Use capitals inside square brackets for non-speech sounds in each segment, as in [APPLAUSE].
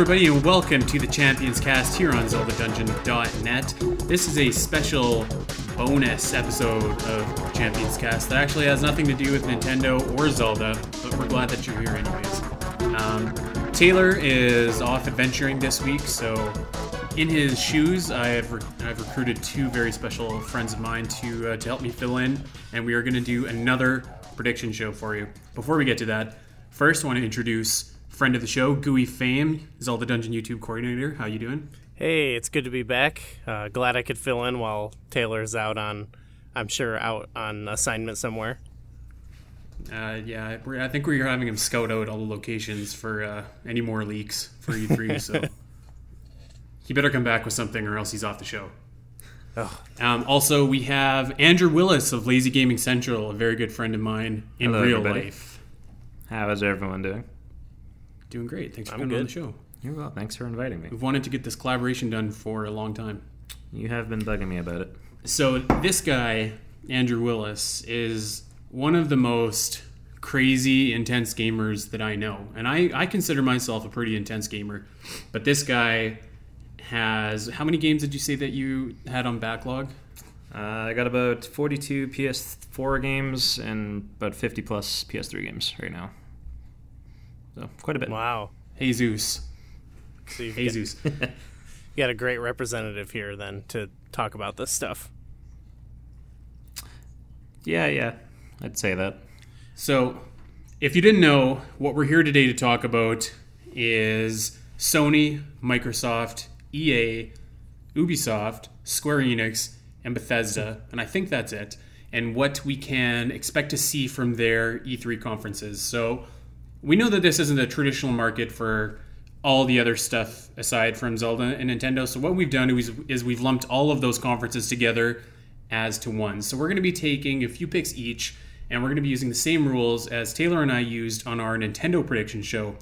Everybody, and welcome to the Champions Cast here on ZeldaDungeon.net. This is a special bonus episode of Champions Cast that actually has nothing to do with Nintendo or Zelda, but we're glad that you're here anyways. Um, Taylor is off adventuring this week, so in his shoes, I have re- I've recruited two very special friends of mine to uh, to help me fill in, and we are going to do another prediction show for you. Before we get to that, first I want to introduce friend of the show, Gooey Fame, Zelda Dungeon YouTube coordinator. How you doing? Hey, it's good to be back. Uh, glad I could fill in while Taylor's out on, I'm sure, out on assignment somewhere. Uh, yeah, we're, I think we're having him scout out all the locations for uh, any more leaks for E3. so [LAUGHS] he better come back with something, or else he's off the show. Oh, Um, also, we have Andrew Willis of Lazy Gaming Central, a very good friend of mine in Hello, real everybody. life. How is everyone doing? Doing great. Thanks for I'm coming on the show. You're well. Thanks for inviting me. We've wanted to get this collaboration done for a long time. You have been bugging me about it. So this guy, Andrew Willis, is one of the most crazy, intense gamers that I know. And I, I consider myself a pretty intense gamer. But this guy has how many games did you say that you had on backlog? Uh, I got about 42 PS4 games and about 50 plus PS3 games right now. So quite a bit. wow. Jesus. So you've got, Jesus. [LAUGHS] you got a great representative here then to talk about this stuff. Yeah, yeah, I'd say that. So, if you didn't know, what we're here today to talk about is Sony, Microsoft, EA, Ubisoft, Square Enix, and Bethesda, and I think that's it, and what we can expect to see from their E3 conferences. So, we know that this isn't a traditional market for all the other stuff aside from Zelda and Nintendo. So, what we've done is, is we've lumped all of those conferences together as to one. So, we're going to be taking a few picks each and we're going to be using the same rules as Taylor and I used on our Nintendo prediction show.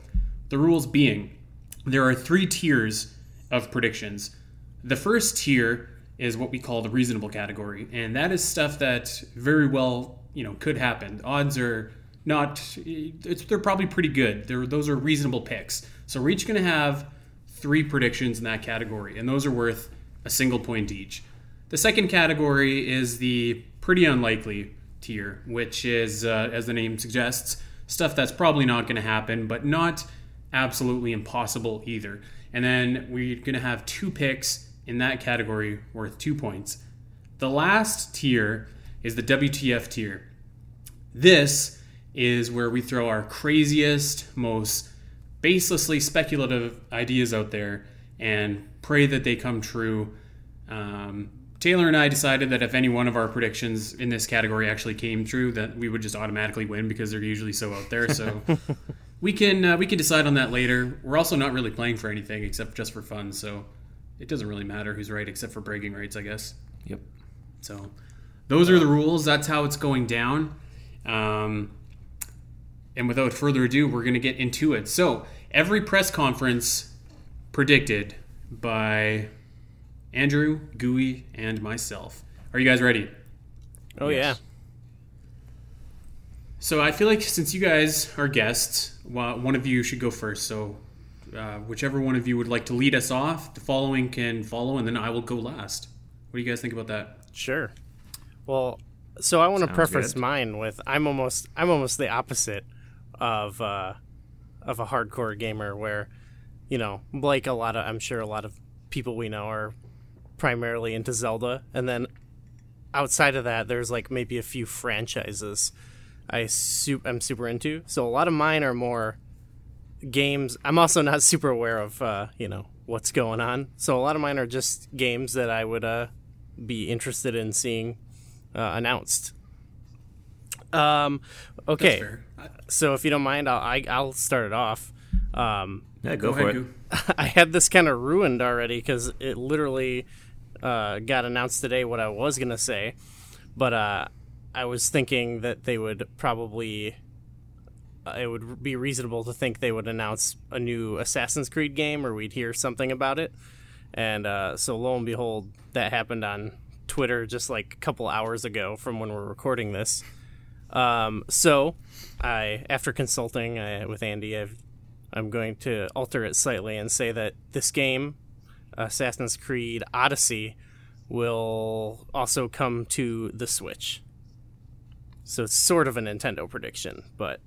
The rules being there are three tiers of predictions. The first tier is what we call the reasonable category, and that is stuff that very well, you know, could happen. Odds are not they're probably pretty good. They're, those are reasonable picks. So we're each going to have three predictions in that category, and those are worth a single point each. The second category is the pretty unlikely tier, which is, uh, as the name suggests, stuff that's probably not going to happen, but not absolutely impossible either. And then we're going to have two picks in that category worth two points. The last tier is the WTF tier. This is where we throw our craziest, most baselessly speculative ideas out there and pray that they come true. Um, Taylor and I decided that if any one of our predictions in this category actually came true, that we would just automatically win because they're usually so out there. So [LAUGHS] we can uh, we can decide on that later. We're also not really playing for anything except just for fun, so it doesn't really matter who's right except for bragging rights, I guess. Yep. So those are the rules. That's how it's going down. Um, and without further ado, we're going to get into it. So every press conference predicted by Andrew, Gooey, and myself. Are you guys ready? Oh, Yes. So I feel like since you guys are guests, well, one of you should go first. So uh, whichever one of you would like to lead us off, the following can follow, and then I will go last. What do you guys think about that? Sure. Well, so I want to preface good. mine with I'm almost I'm almost the opposite of uh, of a hardcore gamer where, you know, like a lot of I'm sure a lot of people we know are primarily into Zelda, and then outside of that, there's like maybe a few franchises I su- I'm super into. So a lot of mine are more games. I'm also not super aware of uh, you know what's going on. So a lot of mine are just games that I would uh, be interested in seeing uh, announced. Um, okay. So if you don't mind, I'll I, I'll start it off. Um, Yeah, go, Go for ahead, it. Goo. [LAUGHS] I had this kind of ruined already because it literally uh, got announced today what I was gonna say, but uh, I was thinking that they would probably. Uh, it would be reasonable to think they would announce a new Assassin's Creed game, or we'd hear something about it. And uh, so, lo and behold, that happened on Twitter just like a couple hours ago from when we're recording this. Um, so, I after consulting uh, with Andy, I've I'm going to alter it slightly and say that this game, Assassin's Creed Odyssey, will also come to the Switch. So it's sort of a Nintendo prediction, but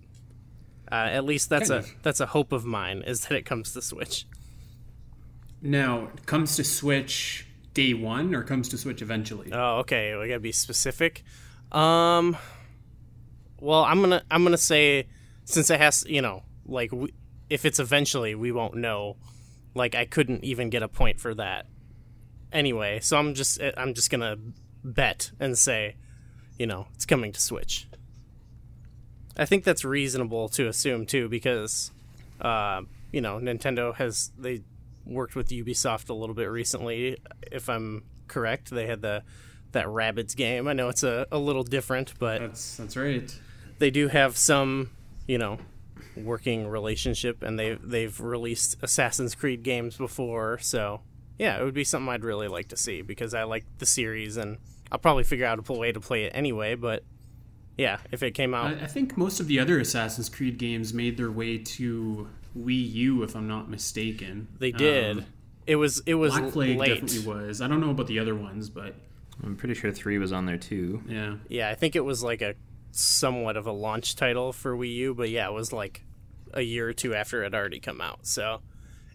uh, at least that's Kind a of. that's a hope of mine is that it comes to Switch. Now, it comes to Switch day one or comes to Switch eventually? Oh, okay. We gotta be specific. Um, well, I'm gonna I'm gonna say since it has you know like we, if it's eventually we won't know. Like I couldn't even get a point for that anyway. So I'm just I'm just gonna bet and say, you know, it's coming to Switch. I think that's reasonable to assume too because, uh, you know, Nintendo has they worked with Ubisoft a little bit recently. If I'm correct, they had the that Rabbids game. I know it's a, a little different, but That's that's right. They do have some, you know, working relationship, and they they've released Assassin's Creed games before. So yeah, it would be something I'd really like to see because I like the series, and I'll probably figure out a way to play it anyway. But yeah, if it came out, I, I think most of the other Assassin's Creed games made their way to Wii U, if I'm not mistaken. they did. Um, it was it was Black Flag late. definitely was. I don't know about the other ones, but I'm pretty sure three was on there too. yeah. Yeah, I think it was like a somewhat of a launch title for Wii U, but yeah, it was like a year or two after it had already come out. So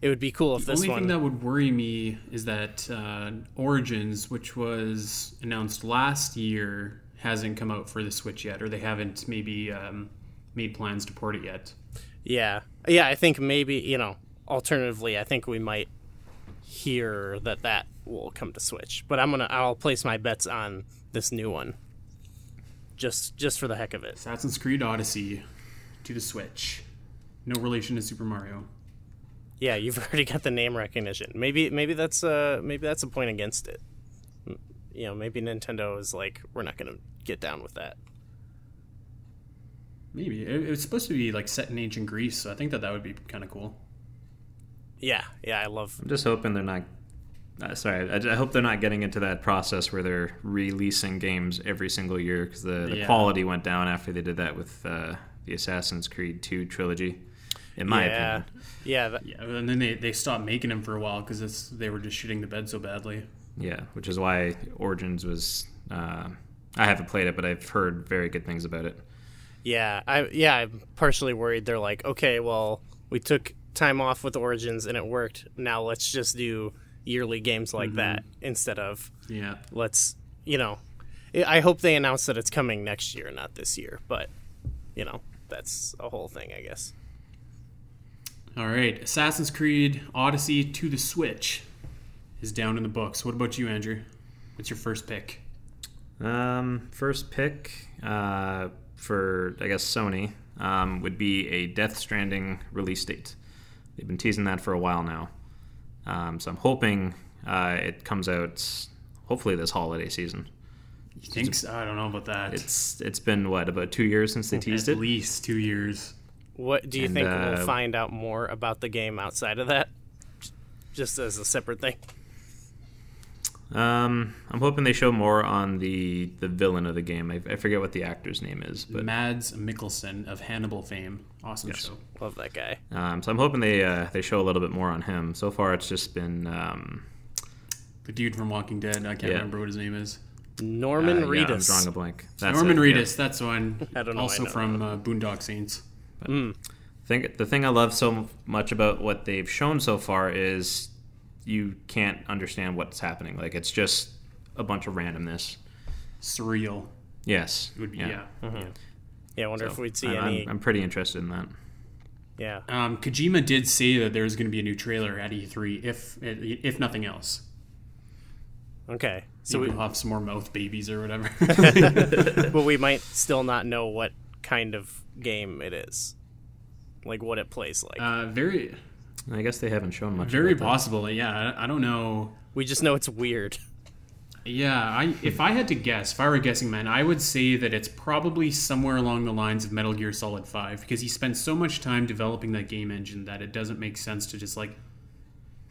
it would be cool if this one. The this only one. thing that would worry me is that uh, Origins, which was announced last year, hasn't come out for the Switch yet, or they haven't maybe um, made plans to port it yet. Yeah, yeah. I think maybe you know. Alternatively, I think we might hear that that will come to Switch, but I'm gonna I'll place my bets on this new one. Just just for the heck of it. Assassin's Creed Odyssey to the Switch. No relation to Super Mario. Yeah, you've [LAUGHS] already got the name recognition. Maybe maybe that's uh maybe that's a point against it. You know, maybe Nintendo is like, we're not gonna get down with that. Maybe it, it was supposed to be like set in ancient Greece, so I think that that would be kind of cool. Yeah, yeah, I love. I'm just hoping they're not. Uh, sorry, I, I hope they're not getting into that process where they're releasing games every single year because the, the Yeah. quality went down after they did that with uh, the Assassin's Creed 2 trilogy. In my yeah, opinion, yeah, that, Yeah, and then they, they stopped making them for a while because they were just shooting the bed so badly. yeah, which is why Origins was. Uh, I haven't played it, but I've heard very good things about it. yeah. I yeah, I'm partially worried. They're like, okay, well, we took time off with Origins and it worked. Now let's just do yearly games like that instead of Yeah. let's you know. I I hope they announce that it's coming next year, not this year. But you know, that's a whole thing, I guess. All right, Assassin's Creed Odyssey to the Switch is down in the books. What about you, Andrew? What's your first pick? Um, first pick uh, for I guess Sony um, would be a Death Stranding release date. They've been teasing that for a while now, um, so I'm hoping uh, it comes out hopefully this holiday season. You think so? I don't know about that. It's it's been what about two years since they teased at it. At least two years. What do you And, think uh, we'll find out more about the game outside of that? Just as a separate thing. Um, I'm hoping they show more on the the villain of the game. I, I forget what the actor's name is, but Mads Mikkelsen of Hannibal fame. Awesome Yes. show. Love that guy. um, so I'm hoping they uh, they show a little bit more on him. So far, it's just been um, The dude from Walking Dead. I can't Yeah. remember what his name is. Norman uh, yeah, I'm Reedus. drawing a blank. That's Norman it, yeah. Reedus. That's the one. [LAUGHS] I don't know, Also know. from uh, Boondock Saints. think the thing I love so much about what they've shown so far is you can't understand what's happening. Like it's just a bunch of randomness. Surreal. Yes, It would be yeah. yeah. Yeah, I wonder if we'd see I'm, any. I'm, I'm pretty interested in that. yeah. Um, Kojima did say that there's going to be a new trailer at E3, if if nothing else. Okay. So So, we, we'll have some more mouth babies or whatever. [LAUGHS] but we [LAUGHS] might still not know what kind of game it is, like what it plays like. uh, very, I guess they haven't shown much. very about that. possible. Yeah, I, I don't know. we just know it's weird. Yeah, I if I had to guess, if I were a guessing man, I would say that it's probably somewhere along the lines of Metal Gear Solid 5 because he spent so much time developing that game engine that it doesn't make sense to just like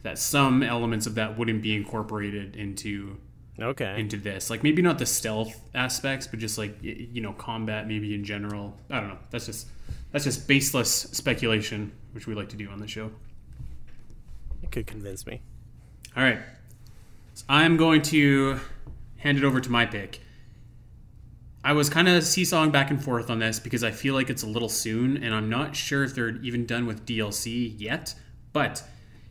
that some elements of that wouldn't be incorporated into Okay. into this. Like maybe not the stealth aspects, but just like you know combat maybe in general. I don't know. That's just that's just baseless speculation, which we like to do on the show. Could convince me. All right. So I'm going to hand it over to my pick. I was kind of seesawing back and forth on this because I feel like it's a little soon, and I'm not sure if they're even done with DLC yet. But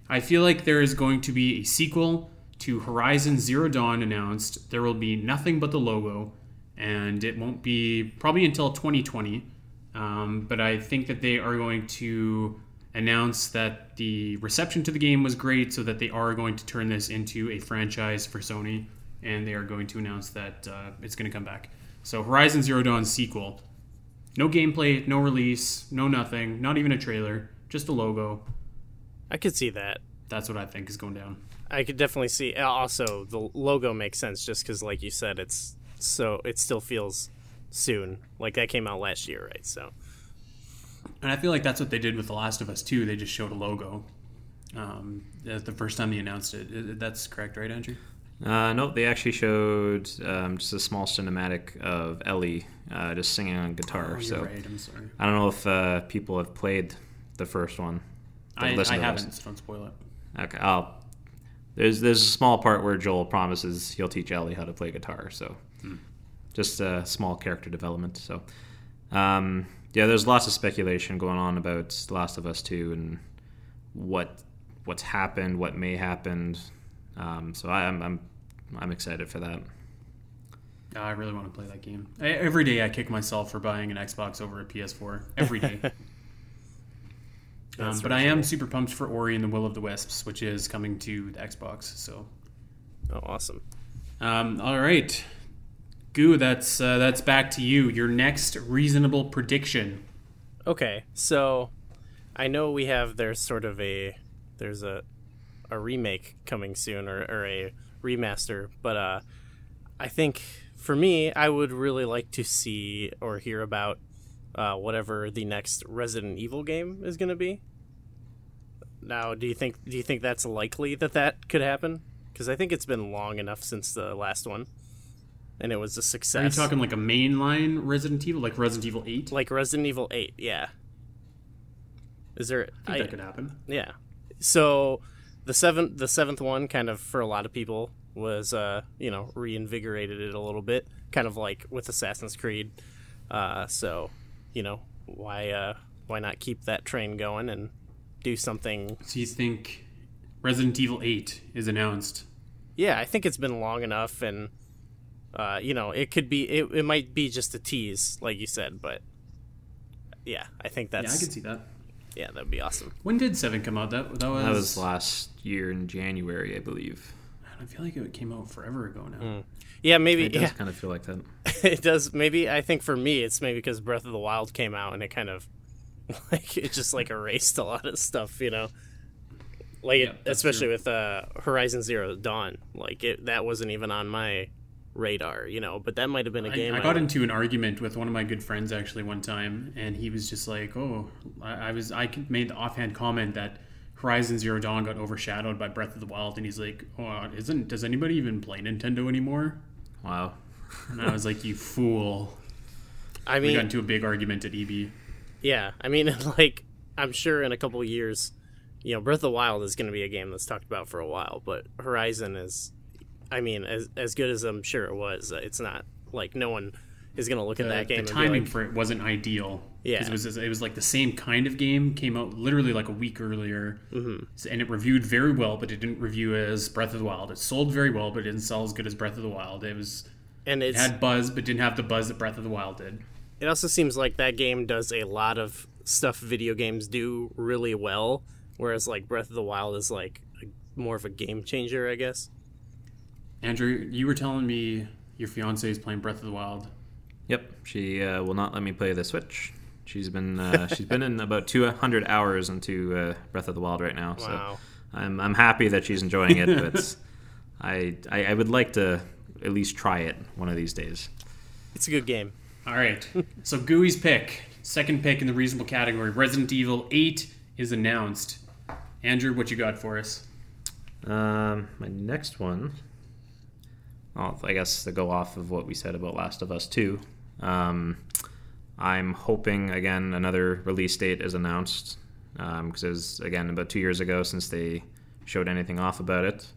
I feel like there is going to be a sequel to Horizon Zero Dawn announced. There will be nothing but the logo, and it won't be probably until 2020. Um, but I think that they are going to announce that the reception to the game was great, so that they are going to turn this into a franchise for Sony, and they are going to announce that uh, it's going to come back. So Horizon Zero Dawn sequel. No gameplay, no release, no nothing, not even a trailer, just a logo. I could see that. That's what I think is going down. I could definitely see. Also, the logo makes sense just because, like you said, it's so it still feels soon. Like that came out last year, right? So And I feel like that's what they did with The Last of Us too. They just showed a logo. Um, the first time they announced it. That's correct, right, Andrew? Uh, nope, they actually showed um, just a small cinematic of Ellie uh, just singing on guitar. Oh, so right. I'm sorry. I don't know if uh, people have played the first one. I, I haven't, so don't spoil it. Okay, I'll. There's there's a small part where Joel promises he'll teach Ellie how to play guitar. So just a small character development. So um, yeah, there's lots of speculation going on about Last of Us Two and what what's happened, what may happen. Um, so I, I'm I'm I'm excited for that. I really want to play that game. I, every day I kick myself for buying an Xbox over a PS4. Every day. [LAUGHS] um, but I am super pumped for Ori and the Will of the Wisps, which is coming to the Xbox. So, oh, awesome. um, all right, Goo, that's uh, that's back to you. Your next reasonable prediction. Okay, so I know we have there's sort of a there's a a remake coming soon or, or a remaster, but uh, I think for me, I would really like to see or hear about uh, whatever the next Resident Evil game is going to be. Now, do you think do you think that's likely that that could happen? Because I think it's been long enough since the last one, and it was a success. Are you talking like a mainline Resident Evil, like Resident Evil Eight? like Resident Evil Eight? Yeah. Is there? I think that could happen. Yeah. So the seventh the seventh one kind of for a lot of people was uh, you know, reinvigorated it a little bit, kind of like with Assassin's Creed. Uh, so, you know, why uh why not keep that train going and do something So you think Resident Evil Eight is announced? Yeah, I think it's been long enough and uh, you know, it could be it, it might be just a tease, like you said, but yeah, I think that's Yeah, I could see that. yeah, that'd be awesome. When did Seven come out? That that was. That was last year in January, I believe. I feel like it came out forever ago now. Yeah, maybe It does yeah. kind of feel like that. [LAUGHS] it does maybe i think for me it's maybe because breath of the wild came out and it kind of [LAUGHS] like it just like erased a lot of stuff you know like Yeah, it, especially true. with uh horizon zero dawn like it that wasn't even on my radar you know but that might have been a game I got would- into an argument with one of my good friends actually one time, and he was just like, "Oh, I, I was I made the offhand comment that Horizon Zero Dawn got overshadowed by Breath of the Wild," and he's like, "Oh, isn't does anybody even play Nintendo anymore?" Wow. And I was like, "You fool!" [LAUGHS] i mean, We got mean into a big argument at E EB. yeah i mean [LAUGHS] like i'm sure in a couple of years you know breath of the wild is going to be a game that's talked about for a while but horizon is i mean as, as good as i'm sure it was uh, it's not like no one is going to look at The, that game the timing like, for it wasn't ideal. Yeah. it was it was like the same kind of game came out literally like a week earlier, mm-hmm. and it reviewed very well, but it didn't review as Breath of the Wild. It sold very well, but it didn't sell as good as Breath of the Wild. It was and it had buzz, but didn't have the buzz that Breath of the Wild did. it also seems like that game does a lot of stuff video games do really well whereas like breath of the wild is like a, more of a game changer i guess Andrew, you were telling me your fiance is playing Breath of the Wild. Yep, she uh, will not let me play the Switch. She's been uh, [LAUGHS] she's been in about 200 hours into uh, Breath of the Wild right now. Wow. So I'm I'm happy that she's enjoying it, but [LAUGHS] I, I I would like to at least try it one of these days. it's a good game All right, [LAUGHS] so Gooey's pick, second pick in the reasonable category, Resident Evil Eight is announced. Andrew, what you got for us? Um, my next one, I guess to go off of what we said about Last of Us 2, um, I'm hoping again another release date is announced because it was again about two years ago since they showed anything off about it.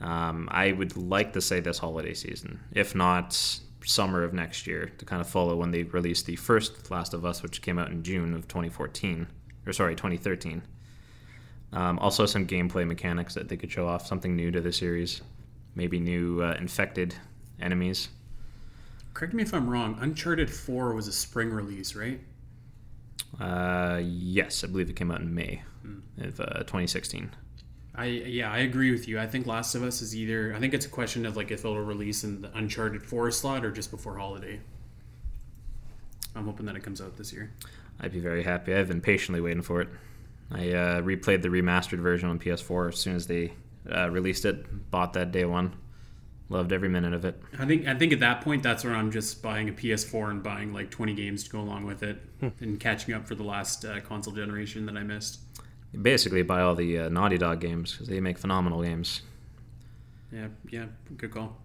Um, I would like to say this holiday season, if not summer of next year, to kind of follow when they released the first Last of Us, which came out in June of 2014, or sorry, 2013. Um, also, some gameplay mechanics that they could show off, something new to the series, maybe new uh, infected enemies. Correct me if I'm wrong. Uncharted 4 was a spring release, right? Uh, yes, I believe it came out in May of uh, 2016. I yeah, I agree with you. I think Last of Us is either I think it's a question of like if it'll release in the Uncharted 4 slot or just before holiday. I'm hoping that it comes out this year. I'd be very happy. I've been patiently waiting for it. I uh, replayed the remastered version on PS4 as soon as they uh, released it. Bought that day one. Loved every minute of it. I think I think at that point that's where I'm just buying a PS4 and buying like 20 games to go along with it and catching up for the last uh, console generation that I missed. Basically buy all the uh, Naughty Dog games because they make phenomenal games. Yeah, yeah, good call.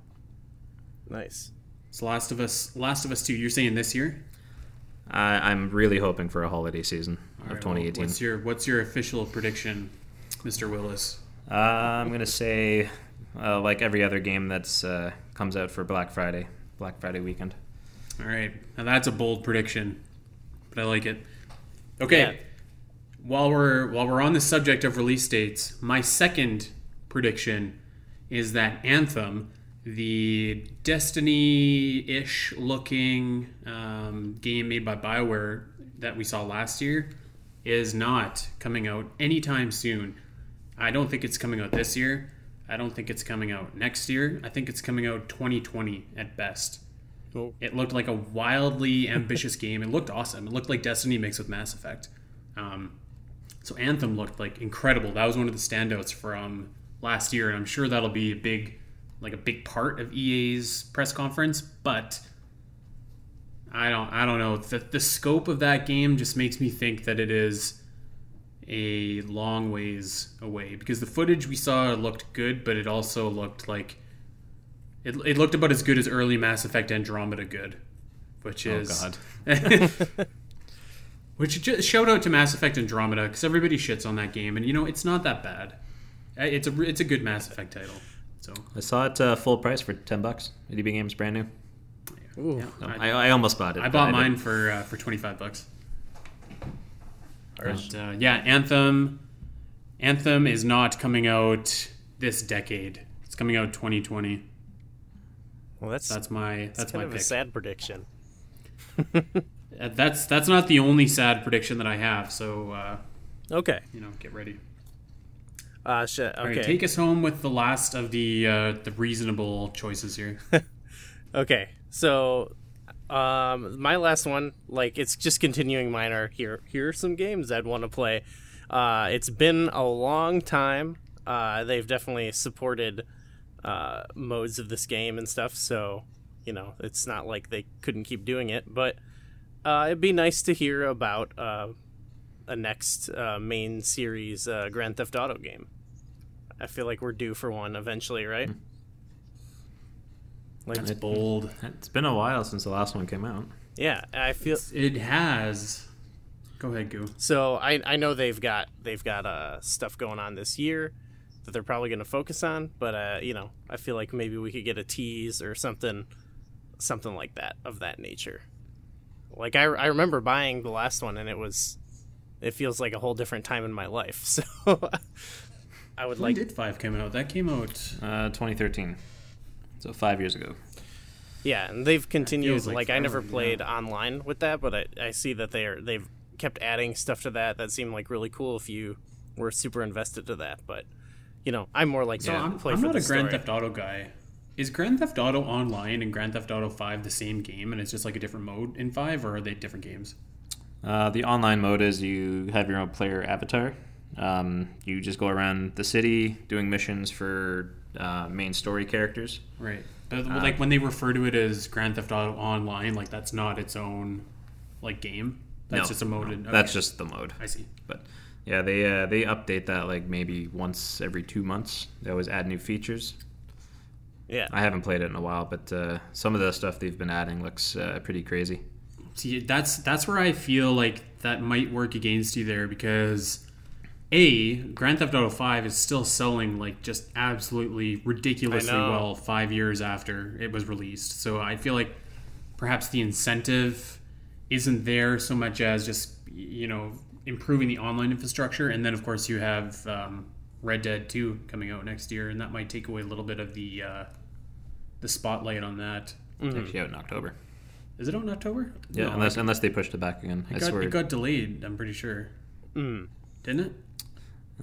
Nice. So Last of Us, Last of Us 2. You're saying this year? I, I'm really hoping for a holiday season All of right, well, 2018. what's your What's your official prediction, Mr. Willis? Uh, I'm gonna say, uh, like every other game that's uh, comes out for Black Friday, Black Friday weekend. All right, now that's a bold prediction, but I like it. Okay, Yeah. while we're while we're on the subject of release dates, my second prediction is that Anthem, the Destiny-ish looking um, game made by Bioware that we saw last year, is not coming out anytime soon. I don't think it's coming out this year. I don't think it's coming out next year. I think it's coming out 2020 at best. Oh. It looked like a wildly ambitious [LAUGHS] game. It looked awesome. It looked like Destiny mixed with Mass Effect. Um, so Anthem looked like incredible. That was one of the standouts from last year, and I'm sure that'll be a big, like a big part of EA's press conference. But I don't, I don't know. The, the scope of that game just makes me think that it is a long ways away because the footage we saw looked good, but it also looked like it, it looked about as good as early Mass Effect Andromeda good, which Oh, is God. [LAUGHS] [LAUGHS] which just shout out to Mass Effect Andromeda because everybody shits on that game, and you know it's not that bad. Uh, It's a it's a good Mass Effect title. So I saw it uh, full price for ten bucks. EDB Games brand new. Ooh. yeah, I, I, I almost bought it. I bought didn't. mine for uh, for twenty five bucks. But uh, yeah, Anthem. Anthem is not coming out this decade. It's coming out 2020. Well, that's That's my that's that's kind my of a sad prediction. Uh, That's that's not the only sad prediction that I have. So uh, Okay. you know, get ready. Uh, sh- okay. All right, take us home with the last of the uh, the reasonable choices here. [LAUGHS] Okay, so um, my last one, like it's just continuing mine. Are here? Here are some games I'd want to play. Uh, it's been a long time. Uh, they've definitely supported uh, modes of this game and stuff, so you know it's not like they couldn't keep doing it. But uh, it'd be nice to hear about uh, a next uh, main series Grand Theft Auto game. I feel like we're due for one eventually, right? Like, That's bold. It's been a while since the last one came out. yeah, I feel It has. Go ahead, Goo. so. I I know they've got they've got uh stuff going on this year that they're probably going to focus on, but uh you know I feel like maybe we could get a tease or something something like that of that nature. Like I I remember buying the last one and it was it feels like a whole different time in my life. [LAUGHS] So [LAUGHS] I would When like did five come out? That came out. Uh, 2013. So five years ago. Yeah, and they've continued. Like, like I never forever, played online with that, but I, I see that they are they've kept adding stuff to that that seemed like really cool if you were super invested to that. But you know, I'm more like So to I'm, play I'm for not the a Grand story. Theft Auto guy. Is Grand Theft Auto Online and Grand Theft Auto Five the same game, and it's just like a different mode in Five, or are they different games? Uh, the online mode is you have your own player avatar. Um, you just go around the city doing missions for uh, main story characters. Right. But like when they refer to it as Grand Theft Auto Online, like that's not its own like game. That's No, just a mode. no, in, That's just the mode. I see. But yeah, they uh, they update that like maybe once every two months. They always add new features. Yeah, I haven't played it in a while, but uh, some of the stuff they've been adding looks uh, pretty crazy. See, that's that's where I feel like that might work against you there because a Grand Theft Auto Five is still selling like just absolutely ridiculously well five years after it was released. So I feel like perhaps the incentive isn't there so much as just you know improving the online infrastructure, and then of course you have um, Red Dead Two coming out next year, and that might take away a little bit of the uh, the spotlight on that. It's actually out in October. Is it out in October? Yeah, No, unless unless they pushed it back again. I it got, swear. it got delayed. I'm pretty sure. Mm. Didn't it?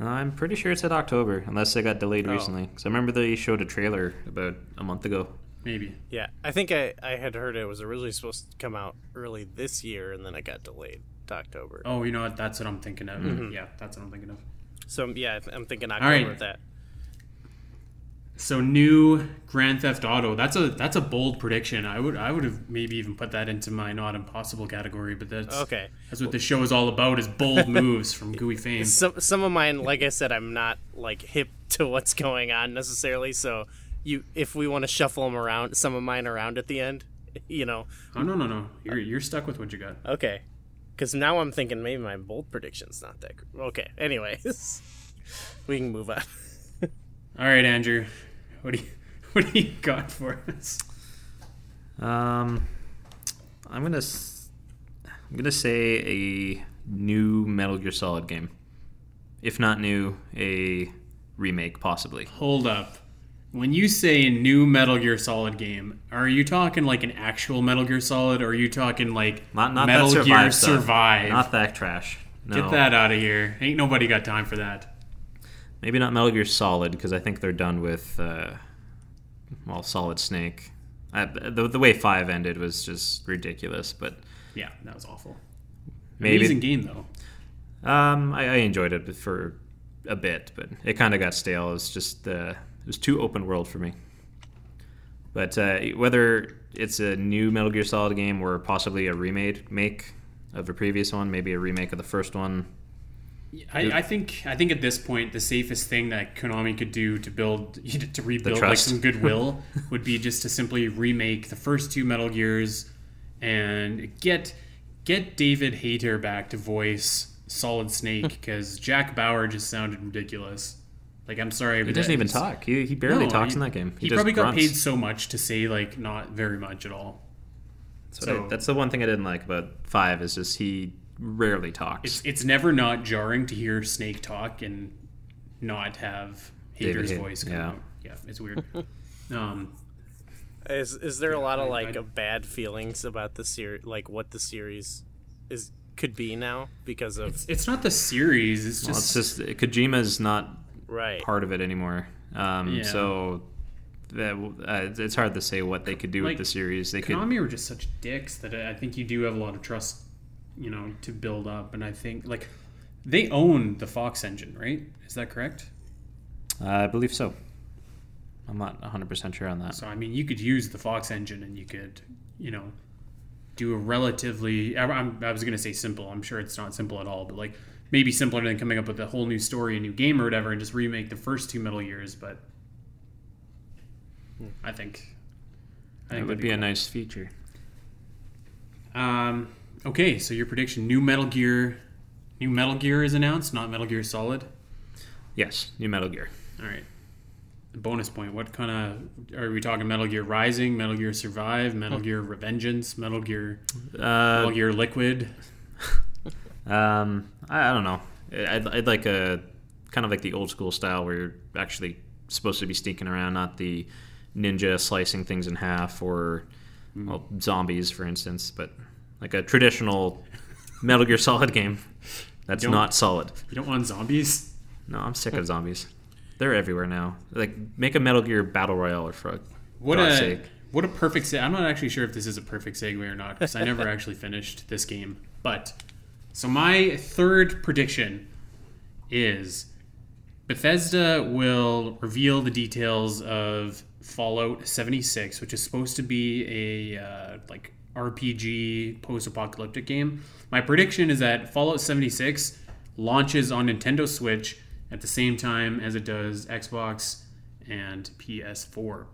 I'm pretty sure it's at October, unless it got delayed Oh. recently. Because I remember they showed a trailer about a month ago. Maybe. Yeah, I think I, I had heard it was originally supposed to come out early this year, and then it got delayed to October. Oh, you know what? That's what I'm thinking of. Mm-hmm. Yeah, that's what I'm thinking of. So yeah, I'm thinking October right. with that. So new Grand Theft Auto. That's a that's a bold prediction. I would I would have maybe even put that into my not impossible category, but that's Okay. That's what the show is all about: is bold [LAUGHS] moves from Gooey fame. Some some of mine, like I said, I'm not like hip to what's going on necessarily. So you, if we want to shuffle them around, some of mine around at the end, [LAUGHS] you know, Oh no no no! You're you're stuck with what you got. okay. Because now I'm thinking maybe my bold prediction's not that. Gr- okay. Anyways, [LAUGHS] we can move on. All right, Andrew. What do you [LAUGHS] what do you got for us? Um, I'm gonna I'm gonna say a new Metal Gear Solid game. If not new, a remake possibly. Hold up. When you say a new Metal Gear Solid game, are you talking like an actual Metal Gear Solid, or are you talking like Not not Metal Gear survive stuff. Survive? Not that trash. No. Get that out of here. Ain't nobody got time for that. Maybe not Metal Gear Solid because I think they're done with uh, well Solid Snake. I, the the way five ended was just ridiculous, but Yeah, that was awful. Maybe- Amazing game though. Um, I, I enjoyed it for a bit, but it kind of got stale. It was just uh, it was too open world for me. But uh, whether it's a new Metal Gear Solid game or possibly a remake make of a previous one, maybe a remake of the first one. I, I think I think at this point the safest thing that Konami could do to build [LAUGHS] to rebuild like some goodwill [LAUGHS] would be just to simply remake the first two Metal Gears and get get David Hayter back to voice Solid Snake hmm. because Jack Bauer just sounded ridiculous. Like I'm sorry, He doesn't even talk. He, he barely No, talks he- in that game. He, just probably got paid so much to say like not very much at all. So so- that's the one thing I didn't like about five is just he rarely talks. It's it's never not jarring to hear Snake talk and not have David voice come yeah. out. Yeah, it's weird. [LAUGHS] um, Is is there a lot of I- like I- bad feelings about the series, like what the series is could be now because of it's not the series. It's well, just, it's just Kojima's not right? part of it anymore. Um, Yeah. So that, uh, it's hard to say what they could do Like, with the series. They could Konami were just such dicks that I I think you do have a lot of trust, you know, to build up. And I think like they own the Fox engine, right? Is that correct? Uh, I believe so. I'm not 100% sure on that. So I mean, you could use the Fox engine, and you could, you know, do a relatively. I, I'm, I was going to say simple. I'm sure it's not simple at all, but like maybe simpler than coming up with a whole new story, a new game, or whatever, and just remake the first two Metal Gears, But I think. I It think would that'd be a cool. nice feature. Um, okay, so your prediction: new Metal Gear, new Metal Gear is announced, not Metal Gear Solid. Yes, new Metal Gear. All right. Bonus point. What kind of are we talking? Metal Gear Rising, Metal Gear Survive, Metal Gear Revengeance, Metal Gear, Metal Uh, Gear Liquid. [LAUGHS] um, I, I don't know. I'd, I'd like a kind of like the old school style where you're actually supposed to be sneaking around, not the ninja slicing things in half or well, zombies, for instance, but like a traditional Metal Gear Solid game that's Don't- solid. You don't want zombies. No, I'm sick of zombies. They're everywhere now. Like, make a Metal Gear Battle Royale or for What God's a sake. what a perfect. Se- I'm not actually sure if this is a perfect segue or not because I [LAUGHS] never actually finished this game. But so my third prediction is Bethesda will reveal the details of Fallout 76, which is supposed to be a uh, like RPG post-apocalyptic game. My prediction is that Fallout 76 launches on Nintendo Switch at the same time as it does Xbox and PS4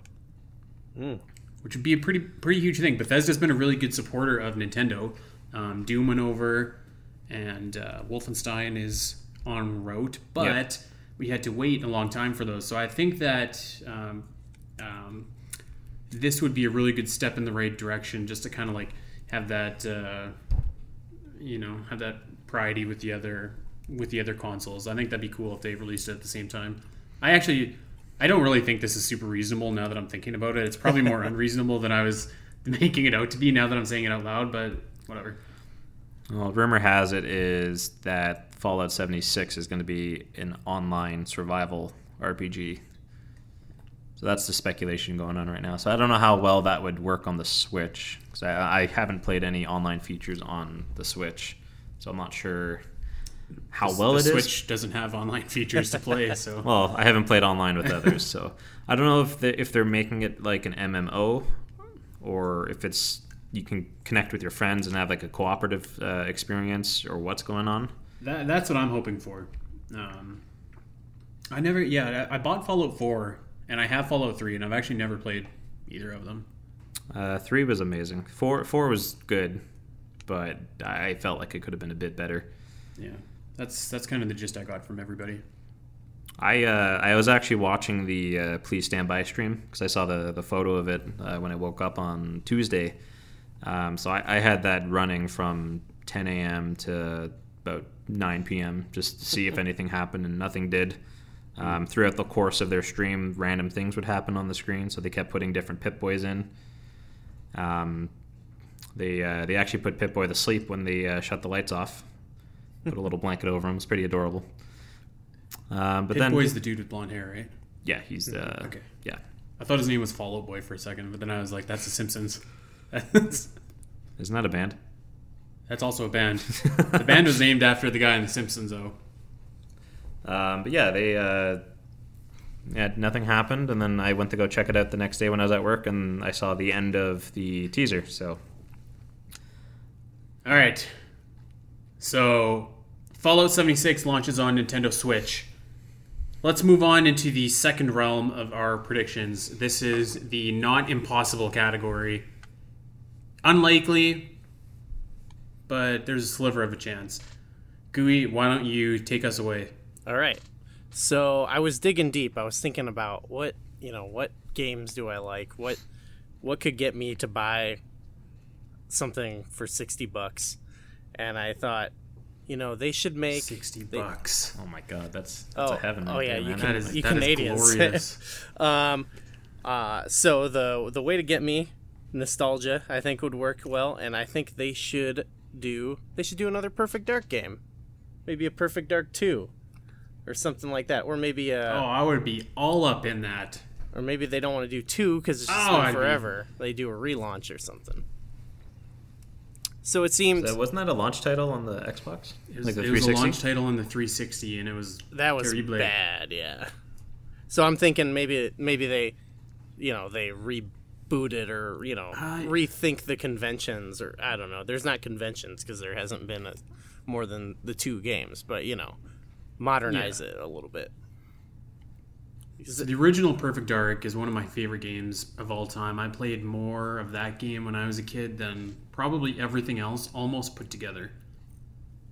which would be a pretty pretty huge thing. Bethesda's been a really good supporter of Nintendo. Um, Doom went over, and uh, Wolfenstein is en route, but Yep. we had to wait a long time for those. So I think that um, um, this would be a really good step in the right direction, just to kind of like have that, uh, you know, have that priority with the other with the other consoles. I think that'd be cool if they released it at the same time. I actually, I don't really think this is super reasonable now that I'm thinking about it. It's probably more [LAUGHS] unreasonable than I was making it out to be now that I'm saying it out loud. But whatever. Well, rumor has it is that Fallout 76 is going to be an online survival RPG. So that's the speculation going on right now. So I don't know how well that would work on the Switch because I, I haven't played any online features on the Switch, so I'm not sure how well the it is. Switch doesn't have online [LAUGHS] features to play, so [LAUGHS] Well, I haven't played online with others, so I don't know if they, if they're making it like an MMO or if it's you can connect with your friends and have like a cooperative uh, experience or what's going on. that, that's what I'm hoping for. Um, I never, yeah, I I bought Fallout 4 and I have Fallout 3, and I've actually never played either of them. Uh, three was amazing. Four four was good, but I felt like it could have been a bit better. Yeah, that's that's kind of the gist I got from everybody. I uh, I was actually watching the uh, Please Stand By stream because I saw the the photo of it uh, when I woke up on Tuesday. Um, so I, I had that running from 10 a.m. to about 9 p.m. just to see if [LAUGHS] anything happened, and nothing did. Um, throughout the course of their stream, random things would happen on the screen, so they kept putting different Pip Boys in. Um, they uh, they actually put Pip Boy to sleep when they uh, shut the lights off. Put a little blanket over him. It's pretty adorable. Um, but Pit then Boy's the dude with blonde hair, right? yeah, he's uh, Okay. yeah. I thought his name was Fallout Boy for a second, but then I was like, that's The Simpsons. [LAUGHS] Isn't that a band? that's also a band. the band was named after the guy in The Simpsons, though. Um, but yeah, they uh, yeah, nothing happened, and then I went to go check it out the next day when I was at work, and I saw the end of the teaser. So All right. So, Fallout 76 launches on Nintendo Switch. Let's move on into the second realm of our predictions. This is the not impossible category. Unlikely, but there's a sliver of a chance. Gooey, why don't you take us away? All right. So I was digging deep. I was thinking about what you know, what games do I like? What what could get me to buy something for sixty bucks? And I thought, you know, they should make 60 they- bucks. oh my god, that's that's Oh, a heaven. oh yeah, you can- is, you Canadians. [LAUGHS] Um, uh, so the the way to get me nostalgia, I think would work well, and I think they should do they should do another Perfect Dark game, maybe a Perfect Dark two, or something like that, or maybe a oh, I would be all up in that. or maybe they don't want to do two because it's just Oh, been I'd be- forever. They do a relaunch or something. So it seems So wasn't that a launch title on the Xbox? It was, like the it was a launch title on the 360, and it was that was terrible. bad, yeah. So I'm thinking maybe maybe they, you know, they reboot it or you know I- rethink the conventions or I don't know. There's not conventions because there hasn't been a, more than the two games, but you know, modernize it a little bit. So the original Perfect Dark is one of my favorite games of all time. I played more of that game when I was a kid than probably everything else almost put together.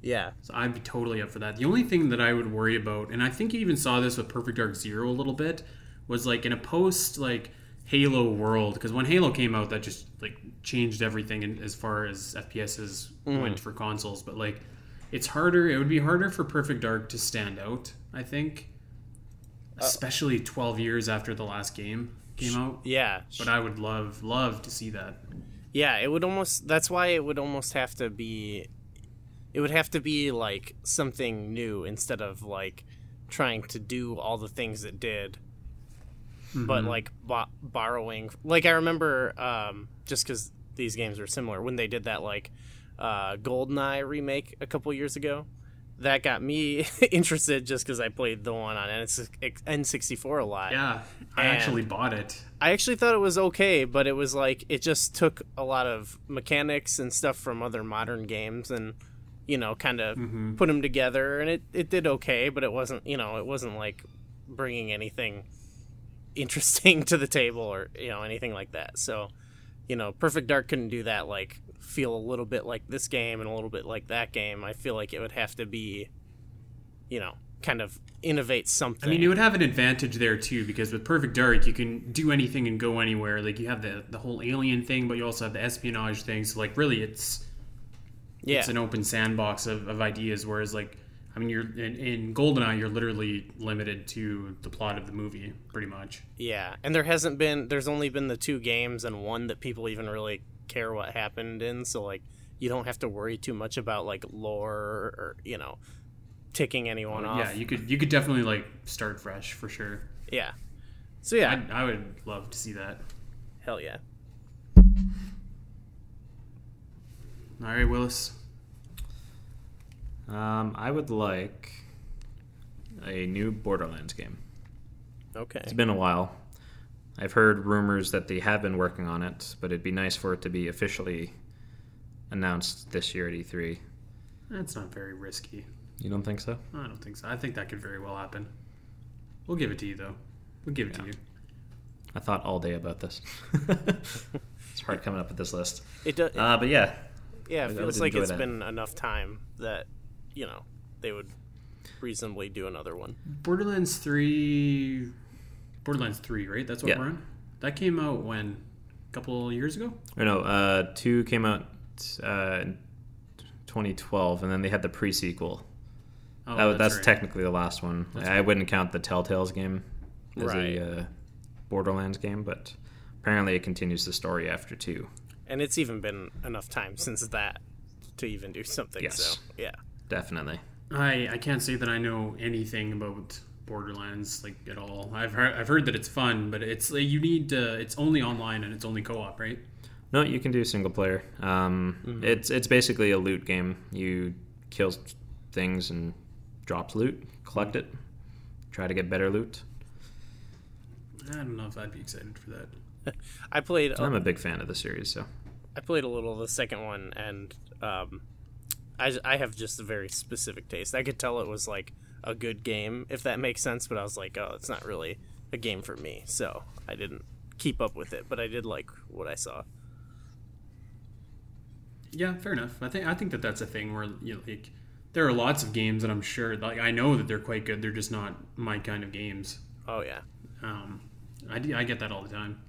Yeah, So I'd be totally up for that. The only thing that I would worry about, and I think you even saw this with Perfect Dark Zero a little bit, was like in a post like Halo world because when Halo came out, that just like changed everything in, as far as FPSs mm-hmm. went for consoles. But like, it's harder. It would be harder for Perfect Dark to stand out. I think, especially 12 years after the last game came out. yeah, But I would love love to see that. yeah. It would almost. That's why it would almost have to be. It would have to be like something new instead of like trying to do all the things it did but like bo- borrowing like i remember um just because these games are similar when they did that like uh goldeneye remake a couple years ago. That got me [LAUGHS] interested just because i played the one on n64 a lot. Yeah, I And- actually bought it. i actually thought it was okay but it was like it just took a lot of mechanics and stuff from other modern games and you know kind of put them together and it, it did okay but it wasn't you know it wasn't like bringing anything [LAUGHS] interesting to the table or you know anything like that. So you know perfect dark couldn't do that like feel a little bit like this game and a little bit like that game, I feel like it would have to be, you know, kind of innovate something. I mean, it would have an advantage there too because with Perfect Dark, you can do anything and go anywhere. Like you have the the whole alien thing, but you also have the espionage thing. So like, really, it's yeah, it's an open sandbox of, of ideas. Whereas like, I mean, you're in, in Goldeneye, you're literally limited to the plot of the movie, pretty much. yeah. And there hasn't been. There's only been the two games and one that people even really care what happened in. So like, you don't have to worry too much about like lore or you know, ticking anyone off. Yeah, you could you could definitely like start fresh for sure. Yeah. So yeah, I'd, I would love to see that. hell yeah. All right, Willis. Um, I would like a new Borderlands game. Okay. It's been a while. I've heard rumors that they have been working on it, but it'd be nice for it to be officially announced this year at E3. That's not very risky. You don't think so? I don't think so. I think that could very well happen. We'll give it to you though. We'll give it to you. I thought all day about this. [LAUGHS] it's hard coming up with this list. It does. Uh, but yeah, yeah, I it would feels like enjoy it's that. been enough time that you know they would reasonably do another one. Borderlands three. Borderlands three, right? That's what Yeah. we're on. That came out when a couple years ago. or no, uh, two came out uh, in 2012, and then they had the pre-sequel. Oh, That- that's right. technically the last one. That's I right. wouldn't count the Telltales game as Right. a uh, Borderlands game, but apparently it continues the story after two. And it's even been enough time [LAUGHS] since that to even do something. Yes. So yeah. Definitely. I I can't say that I know anything about Borderlands like at all. I've heard I've heard that it's fun, but it's like, you need uh, it's only online and it's only co-op, right? No, you can do single player. Um, Mm-hmm. It's it's basically a loot game. You kill things and drops loot, collect it, try to get better loot. I don't know if I'd be excited for that. [LAUGHS] I played. I'm a big fan of the series, so I played a little of the second one, and um, I I have just a very specific taste. I could tell it was like a good game, if that makes sense. But I was like, oh, it's not really a game for me, so I didn't keep up with it. But I did like what I saw. Yeah, fair enough. I think I think that that's a thing where you know, like there are lots of games that I'm sure like I know that they're quite good. They're just not my kind of games. Oh yeah, Um, I, I get that all the time.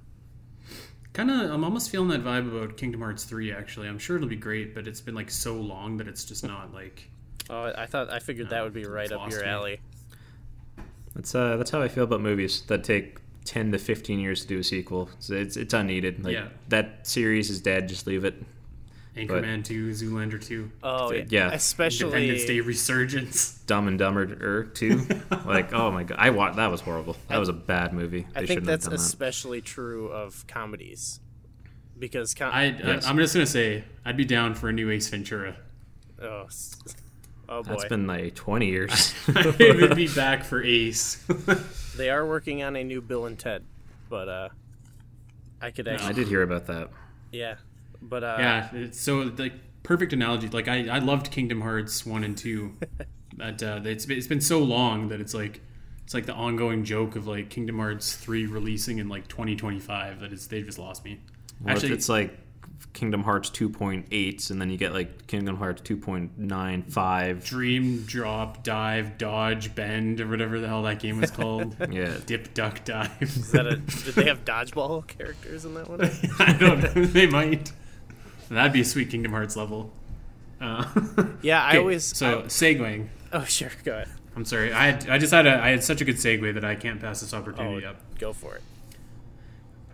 Kind of, I'm almost feeling that vibe about Kingdom Hearts 3, actually. I'm sure it'll be great, but it's been like so long that it's just not like. Oh I thought I figured that would be right up your me. alley. that's uh, that's how I feel about movies that take ten to fifteen years to do a sequel. It's it's, it's unneeded. Like Yeah. that series is dead. Just leave it. Anchorman 2, Zoolander 2, Oh yeah, Yeah. Independence Day Resurgence. Dumb and Dumber Two. [LAUGHS] like oh my god, I watched that was horrible. That was a bad movie. They I think that's have done that. especially true of comedies because com- I, Yes. I, I'm just going to say, I'd be down for a new Ace Ventura. oh, s- oh boy, That's been like twenty years. [LAUGHS] [LAUGHS] I would be back for Ace. [LAUGHS] they are working on a new Bill and Ted, but uh, I could actually. I did hear about that. yeah, but uh, yeah, it's so like perfect analogy. Like I, I loved Kingdom Hearts 1 and 2. but uh, it's, been- it's been so long that it's like. It's like the ongoing joke of like Kingdom Hearts 3 releasing in like 2025 that it's they just lost me. What Actually, if it's like Kingdom Hearts 2.8, and then you get like Kingdom Hearts 2.95. Dream, Drop, Dive, Dodge, Bend, or whatever the hell that game was called. [LAUGHS] Yeah. Dip, Duck, Dive. Is that a, [LAUGHS] did they have dodgeball characters in that one? [LAUGHS] I don't know. They might. That'd be a sweet Kingdom Hearts level. Uh, Yeah, I always. So segueing. oh sure, go ahead. I'm sorry. I had, I just had a I had such a good segue that I can't pass this opportunity Oh, up. go for it.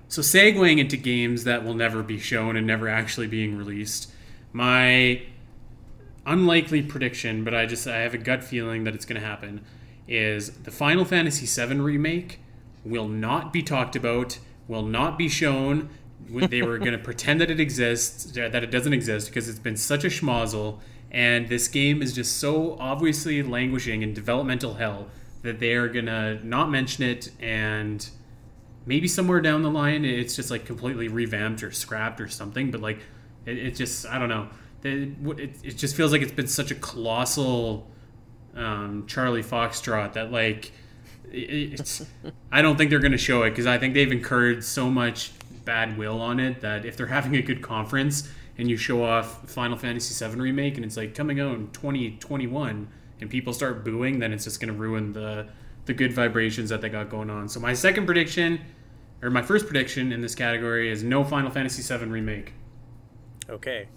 So segueing into games that will never be shown and never actually being released, my unlikely prediction, but I just I have a gut feeling that it's going to happen, is the Final Fantasy VII remake will not be talked about, will not be shown. They were going [LAUGHS] to pretend that it exists, that it doesn't exist, because it's been such a schmozzle, and this game is just so obviously languishing in developmental hell that they are going to not mention it and maybe somewhere down the line it's just like completely revamped or scrapped or something but like it, it just i don't know. It, it, it just feels like it's been such a colossal um, charlie foxtrot that like it, it's [LAUGHS] i don't think they're going to show it because i think they've incurred so much bad will on it that if they're having a good conference and you show off Final Fantasy VII remake, and it's like coming out in 2021, and people start booing, then it's just going to ruin the the good vibrations that they got going on. So my second prediction, or my first prediction in this category, is no Final Fantasy VII remake. Okay.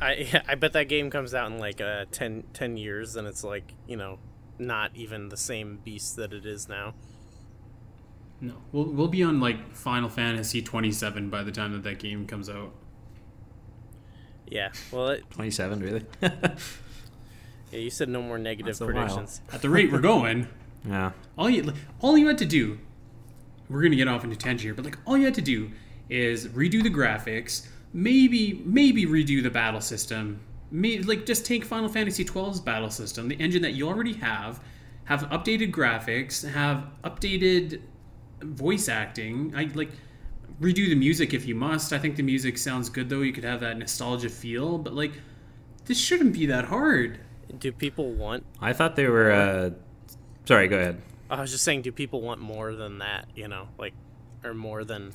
I [LAUGHS] I bet that game comes out in like uh, 10, 10 years, and it's like you know not even the same beast that it is now. No, we'll we'll be on like Final Fantasy 27 by the time that that game comes out. Yeah. Well, it, 27, really? [LAUGHS] yeah, you said no more negative That's while. predictions. At the rate we're going, [LAUGHS] yeah. all you all you had to do, we're gonna get off into tangent here, but like all you had to do is redo the graphics, maybe maybe redo the battle system, maybe like just take Final Fantasy XII's battle system, the engine that you already have, have updated graphics, have updated voice acting. I like redo the music if you must. I think the music sounds good though. You could have that nostalgia feel, but like this shouldn't be that hard. Do people want? I thought they were. Uh... Sorry, go ahead. I was just saying, do people want more than that? You know, like, or more than,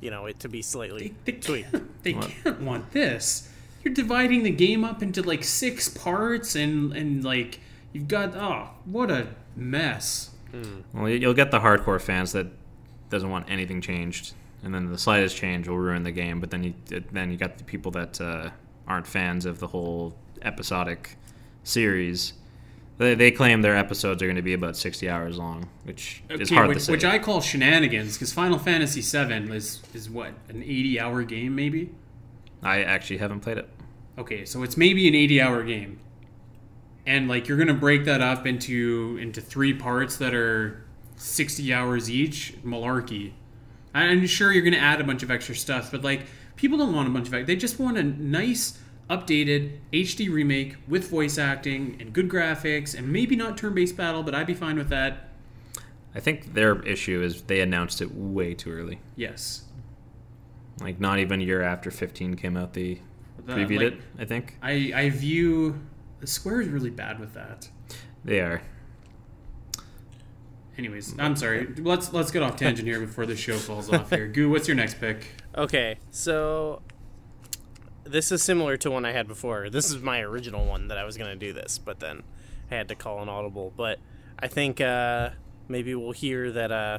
you know, it to be slightly They, they tweaked. can't, they can't want this. You're dividing the game up into like six parts, and and like you've got oh, what a mess. Well, you- you'll get the hardcore fans that doesn't want anything changed, and then the slightest change will ruin the game. But then you then you got the people that uh, aren't fans of the whole episodic series. They, they claim their episodes are going to be about sixty hours long, which is hard which, to say. which I call shenanigans because Final Fantasy VII is is what an 80 hour game maybe. I actually haven't played it. Okay, so it's maybe an 80 hour game. And like you're going to break that up into into three parts that are 60 hours each, malarkey. I'm sure you're going to add a bunch of extra stuff, but like people don't want a bunch of they just want a nice updated HD remake with voice acting and good graphics and maybe not turn-based battle, but I'd be fine with that. I think their issue is they announced it way too early. Yes. Like not even a year after 15 came out, they The- previewed like, it. I think I I view the Square is really bad with that. they are. Anyways, I'm sorry. Let's let's get off tangent here before the show falls off here. [LAUGHS] Goo, what's your next pick? Okay, so this is similar to one I had before. This is my original one that I was going to do this, but then I had to call an audible. But I think uh, maybe we'll hear that uh,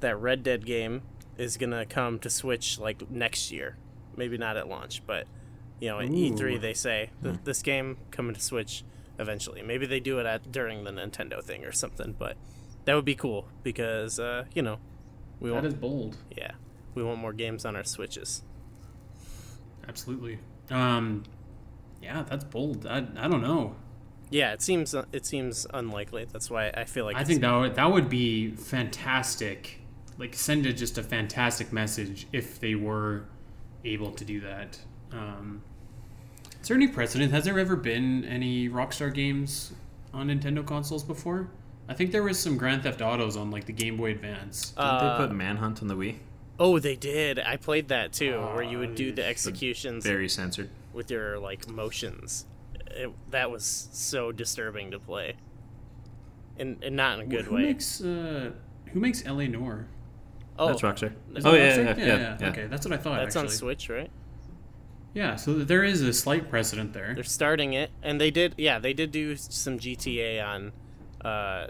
that Red Dead game is going to come to Switch like next year. Maybe not at launch, but you know, at Ooh. E3 they say th- this game coming to Switch eventually. Maybe they do it at during the Nintendo thing or something, but that would be cool because uh, you know, we That want is bold. yeah, we want more games on our Switches. Absolutely. Um, yeah, that's bold. I, I don't know. Yeah, it seems it seems unlikely. That's why I feel like I think that would, that would be fantastic. Like send it just a fantastic message if they were able to do that. Um, is there any precedent? Has there ever been any Rockstar games on Nintendo consoles before? I think there was some Grand Theft Autos on like the Game Boy Advance. Didn't Uh, they put Manhunt on the Wii? Oh, they did. I played that too, where you would do the Oh, executions Very censored. with your like motions. It, that was so disturbing to play, and, and not in a good who way. Makes, uh, who makes L.A. Noire? oh, That's Rockstar. Is Oh yeah, Rockstar? yeah, yeah, yeah. Okay, that's what I thought. that's actually. on Switch, right? Yeah, so there is a slight precedent there. They're starting it, and they did. Yeah, they did do some GTA on uh,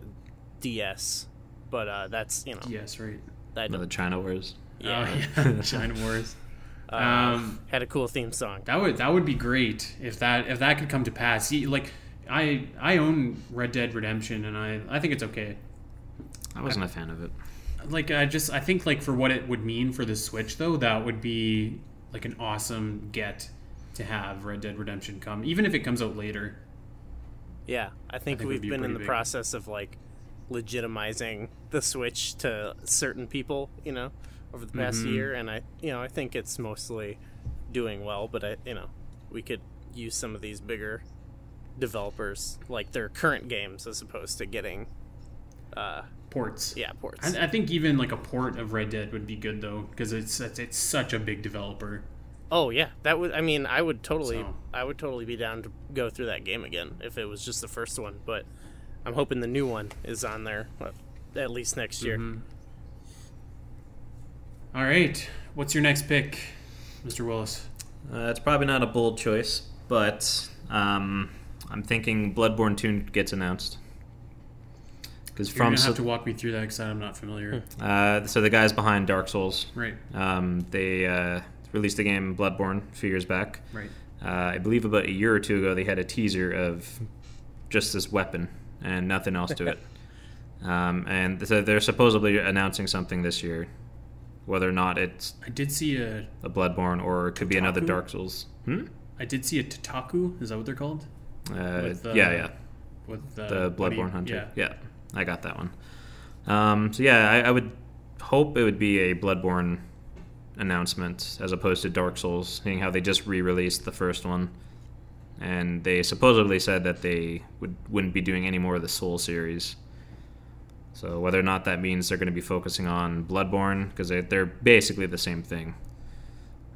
DS, but uh, that's you know Yes, right. that No, the China Wars. Yeah, Oh, yeah. [LAUGHS] China Wars. uh, Um, had a cool theme song. That would that would be great if that if that could come to pass. See, Like I I own Red Dead Redemption and I I think it's okay. I wasn't a fan of it. Like I just I think like for what it would mean for the Switch though, that would be like an awesome get to have Red Dead Redemption come, even if it comes out later. Yeah, I think, think we've be been in the big. process of like legitimizing the Switch to certain people, you know, over the past Mhm. year, and I, you know, I think it's mostly doing well. But I, you know, we could use some of these bigger developers, like their current games, as opposed to getting, uh, Ports. yeah, ports. I, I think even like a port of Red Dead would be good though, because it's it's it's such a big developer. oh yeah, that would. I mean, I would totally, So- I would totally be down to go through that game again if it was just the first one. But I'm hoping the new one is on there at least next year. Mhm. All right, what's your next pick, Mr. Willis? Uh, it's probably not a bold choice, but um, I'm thinking Bloodborne 2 gets announced. Because You're from gonna so, have to walk me through that because I'm not familiar. uh, so the guys behind Dark Souls, right, um, they uh, released the game Bloodborne a few years back. right. Uh, I believe about a year or two ago, they had a teaser of just this weapon and nothing else to it. [LAUGHS] Um, and so they're supposedly announcing something this year, whether or not it's I did see a a Bloodborne or it could be another Dark Souls. Hmm? I did see a Totaku. Is that what they're called? Uh, With, uh, yeah, yeah. With the Buddy- Bloodborne Hunter. Yeah. Yeah. I got that one. Um, so yeah, I, I would hope it would be a Bloodborne announcement as opposed to Dark Souls, seeing how they just re-released the first one, and they supposedly said that they would wouldn't be doing any more of the Soul series. So whether or not that means they're going to be focusing on Bloodborne because they, they're basically the same thing.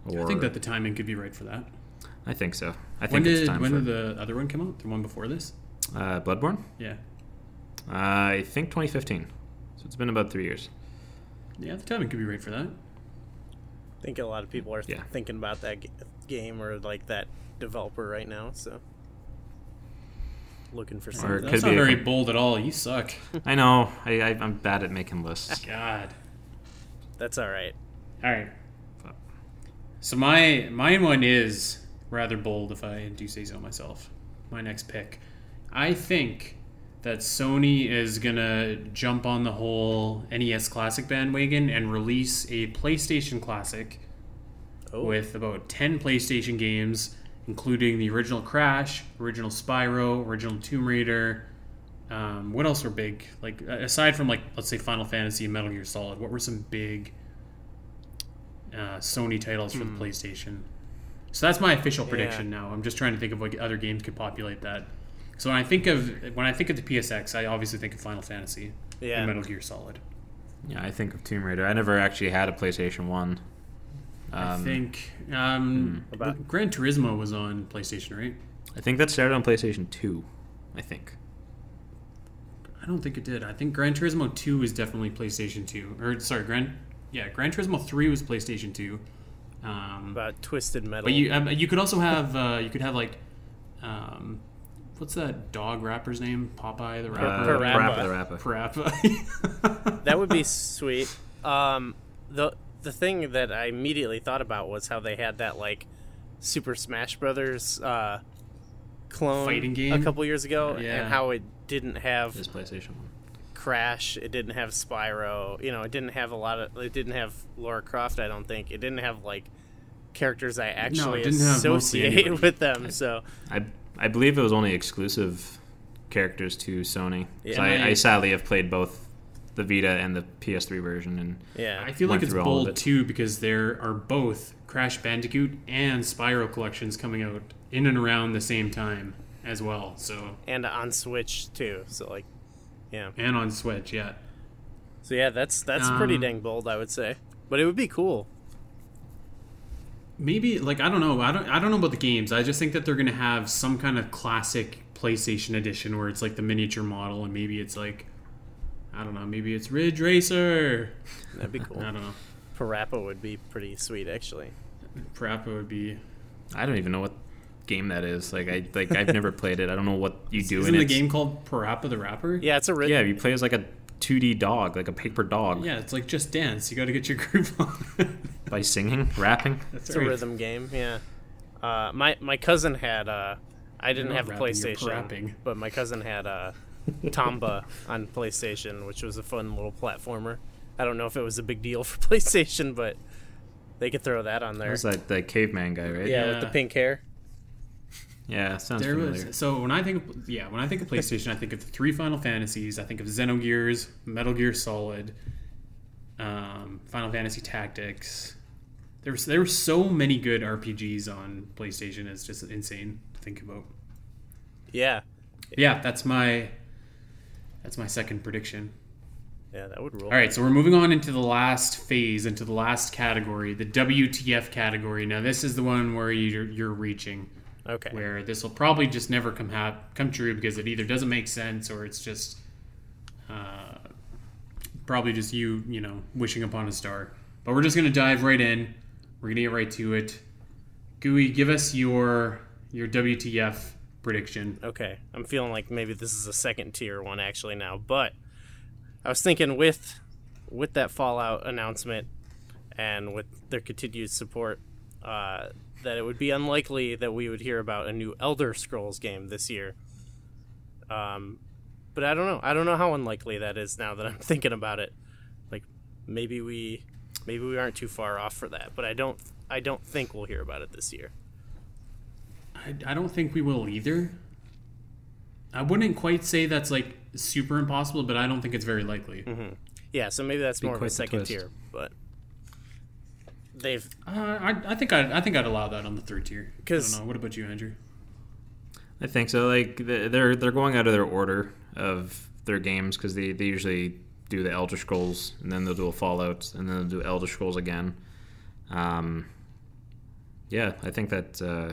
Or, I think that the timing could be right for that. I think so. I When think it's did time when for did the other one come out? The one before this? uh, Bloodborne. Yeah. Uh, I think 2015. So it's been about three years. Yeah, the timing could be right for that. I think a lot of people are Yeah. thinking about that g- game or like that developer right now. So looking for Or something. it That's could not be a very com- bold at all. You suck. I know. I, I, I'm bad at making lists. [LAUGHS] God. That's all right. All right. So my my one is rather bold, if I do say so myself. My next pick, I think that Sony is gonna jump on the whole NES Classic bandwagon and release a PlayStation Classic Oh, with about ten PlayStation games, including the original Crash, original Spyro, original Tomb Raider. Um, what else were big? Like aside from like let's say Final Fantasy and Metal Gear Solid, what were some big uh, Sony titles for the PlayStation? So that's my official prediction now. I'm just trying to think of what other games could populate that. So when I think of when I think of the PSX, I obviously think of Final Fantasy yeah. and Metal Gear Solid. Yeah, I think of Tomb Raider. I never actually had a PlayStation 1. I Um, think um, About- Gran Turismo was on PlayStation, right? I think that started on PlayStation 2. I think. I don't think it did. I think Gran Turismo 2 is definitely PlayStation 2. Or sorry, Gran yeah, Gran Turismo 3 was PlayStation 2. Um, About Twisted Metal. but you um, you could also have uh, you could have like um, what's that dog rapper's name? Popeye the Uh, rapper. Parappa. Parappa the Rapper. Parappa. [LAUGHS] that would be sweet. Um, the the thing that I immediately thought about was how they had that like Super Smash Brothers uh, clone Fighting game? a couple years ago, Yeah. and how it didn't have This PlayStation 1. Crash, it didn't have Spyro, you know, it didn't have a lot of, it didn't have Laura Croft. I don't think it didn't have like characters I actually didn't have mostly associate with them. So I, I believe it was only exclusive characters to Sony. Yeah. I, I sadly have played both the Vita and the PS3 version, and yeah, I feel like it's through all of bold it. too because there are both Crash Bandicoot and Spyro collections coming out in and around the same time as well. So and on Switch too. So like, yeah. and on Switch, yeah. So yeah, that's that's pretty Um, dang bold, I would say. But it would be cool. maybe like I don't know. I don't I don't know about the games. I just think that they're gonna have some kind of classic PlayStation edition where it's like the miniature model and maybe it's like I don't know, maybe it's Ridge Racer. That'd be cool. [LAUGHS] I don't know. Parappa would be pretty sweet, actually. Parappa would be I don't even know what game that is. Like I like I've never played it. I don't know what you do Isn't in the it. game called Parappa the Rapper? Yeah, it's a ri- Yeah, you play as like a 2D dog, like a paper dog, Yeah, it's like just dance. You got to get your [LAUGHS] groove on. by singing, rapping. [LAUGHS] That's it's a rhythm game. Yeah. Uh, my my cousin had. Uh, I didn't have not a PlayStation, but my cousin had uh, Tomba on PlayStation, which was a fun little platformer. I don't know if it was a big deal [LAUGHS] for PlayStation, but they could throw that on there. That's that the caveman guy, right? yeah, with the pink hair. Yeah, sounds There familiar. was so when I think of, yeah when I think of PlayStation I think of the three Final Fantasies I think of Xenogears Metal Gear Solid um, Final Fantasy Tactics there was there were so many good RPGs on PlayStation it's just insane to think about Yeah. yeah that's my that's my second prediction Yeah, that would rule. all right so we're moving on into the last phase into the last category the WTF category now this is the one where you're, you're reaching Okay. where this will probably just never come hap- come true because it either doesn't make sense or it's just uh, probably just you you know wishing upon a star. But we're just gonna dive right in. We're gonna get right to it. Gooey, give us your your WTF prediction. Okay, I'm feeling like maybe this is a second tier one actually now, but I was thinking with with that Fallout announcement and with their continued support, uh, that it would be unlikely that we would hear about a new Elder Scrolls game this year. Um, but I don't know. I don't know how unlikely that is now that I'm [LAUGHS] thinking about it. Like maybe we maybe we aren't too far off for that, but I don't I don't think we'll hear about it this year. I, I don't think we will either. I wouldn't quite say that's like super impossible, but I don't think it's very likely. Yeah, so maybe that's more of a second twist. tier, but they've Uh, I, I think I I think I'd allow that on the third tier. I 'Cause- don't know. What about you, Andrew? I think so. Like they're they're going out of their order of their games because they, they usually do the Elder Scrolls and then they'll do a Fallout and then they'll do Elder Scrolls again. Um, yeah, I think that uh,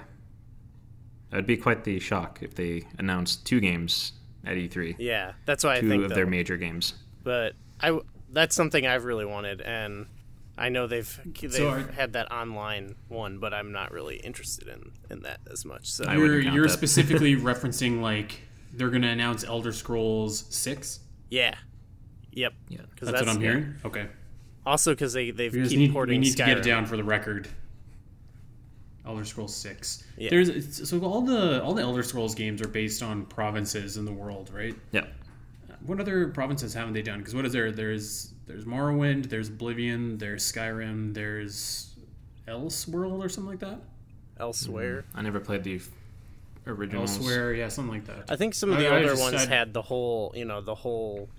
that'd be quite the shock if they announced two games at E3, yeah, that's why I think two think of though. their major games. but I w- that's something I've really wanted, and I know they've they've So are- had that online one, but I'm not really interested in in that as much. So I You're you're that. [LAUGHS] specifically referencing like they're going to announce Elder Scrolls Six. yeah, yep, Yeah, 'Cause That's, what I'm yeah. hearing. Okay. Also, because they they've We keep need, porting we need to get it down for the record. Elder Scrolls Six. Yeah. There's so all the all the Elder Scrolls games are based on provinces in the world, right? yeah. Uh, what other provinces haven't they done? Because what is there? There's there's Morrowind, there's Oblivion, there's Skyrim, there's Elseworld or something like that. Elsweyr. Mm, I never played the f- originals. Elsweyr, yeah, something like that. I think some of the I- I older just- ones I- had the whole, you know, the whole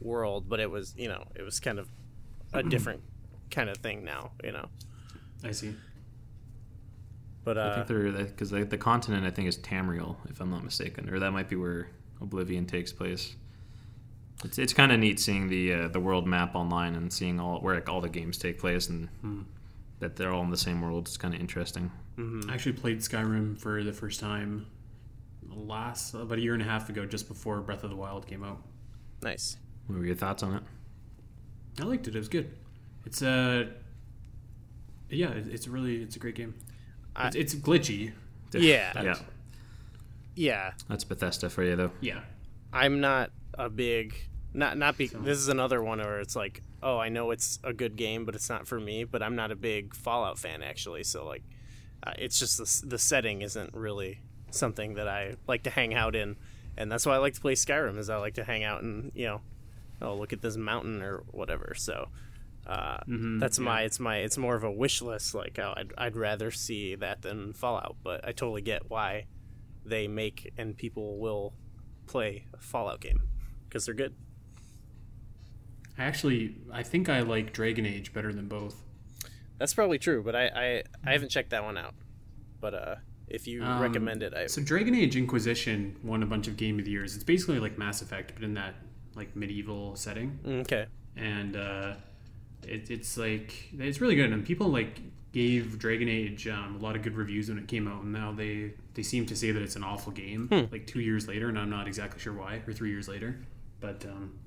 world, but it was, you know, it was kind of a [CLEARS THROAT] different kind of thing now, you know. I see. But I uh, think they're because the, the continent I think is Tamriel, if I'm not mistaken, or that might be where Oblivion takes place. It's, it's kind of neat seeing the uh, the world map online and seeing all where like, all the games take place and that they're all in the same world. It's kind of interesting. I actually played Skyrim for the first time last about a year and a half ago, just before Breath of the Wild came out. nice. What were your thoughts on it? I liked it. It was good. It's a yeah. It's a really it's a great game. I- It's, it's glitchy. Yeah. [LAUGHS] yeah, Yeah, that's Bethesda for you though. Yeah. I'm not a big not not be this is another one where it's like oh I know it's a good game but it's not for me but I'm not a big Fallout fan actually so like uh, it's just the, the setting isn't really something that I like to hang out in and that's why I like to play Skyrim is I like to hang out and you know oh look at this mountain or whatever so uh, that's my it's my it's more of a wish list like oh I'd, I'd rather see that than Fallout but I totally get why they make and people will play a Fallout game because they're good. I actually I think I like Dragon Age better than both. That's probably true, but I I, I haven't checked that one out. But uh, if you Um, recommend it, I So Dragon Age Inquisition won a bunch of Game of the Years. It's basically like Mass Effect, but in that like medieval setting. Mm, okay. and uh, it, it's like it's really good. And people like gave Dragon Age um, a lot of good reviews when it came out, and now they they seem to say that it's an awful game. Like two years later, and I'm not exactly sure why, or three years later. But um,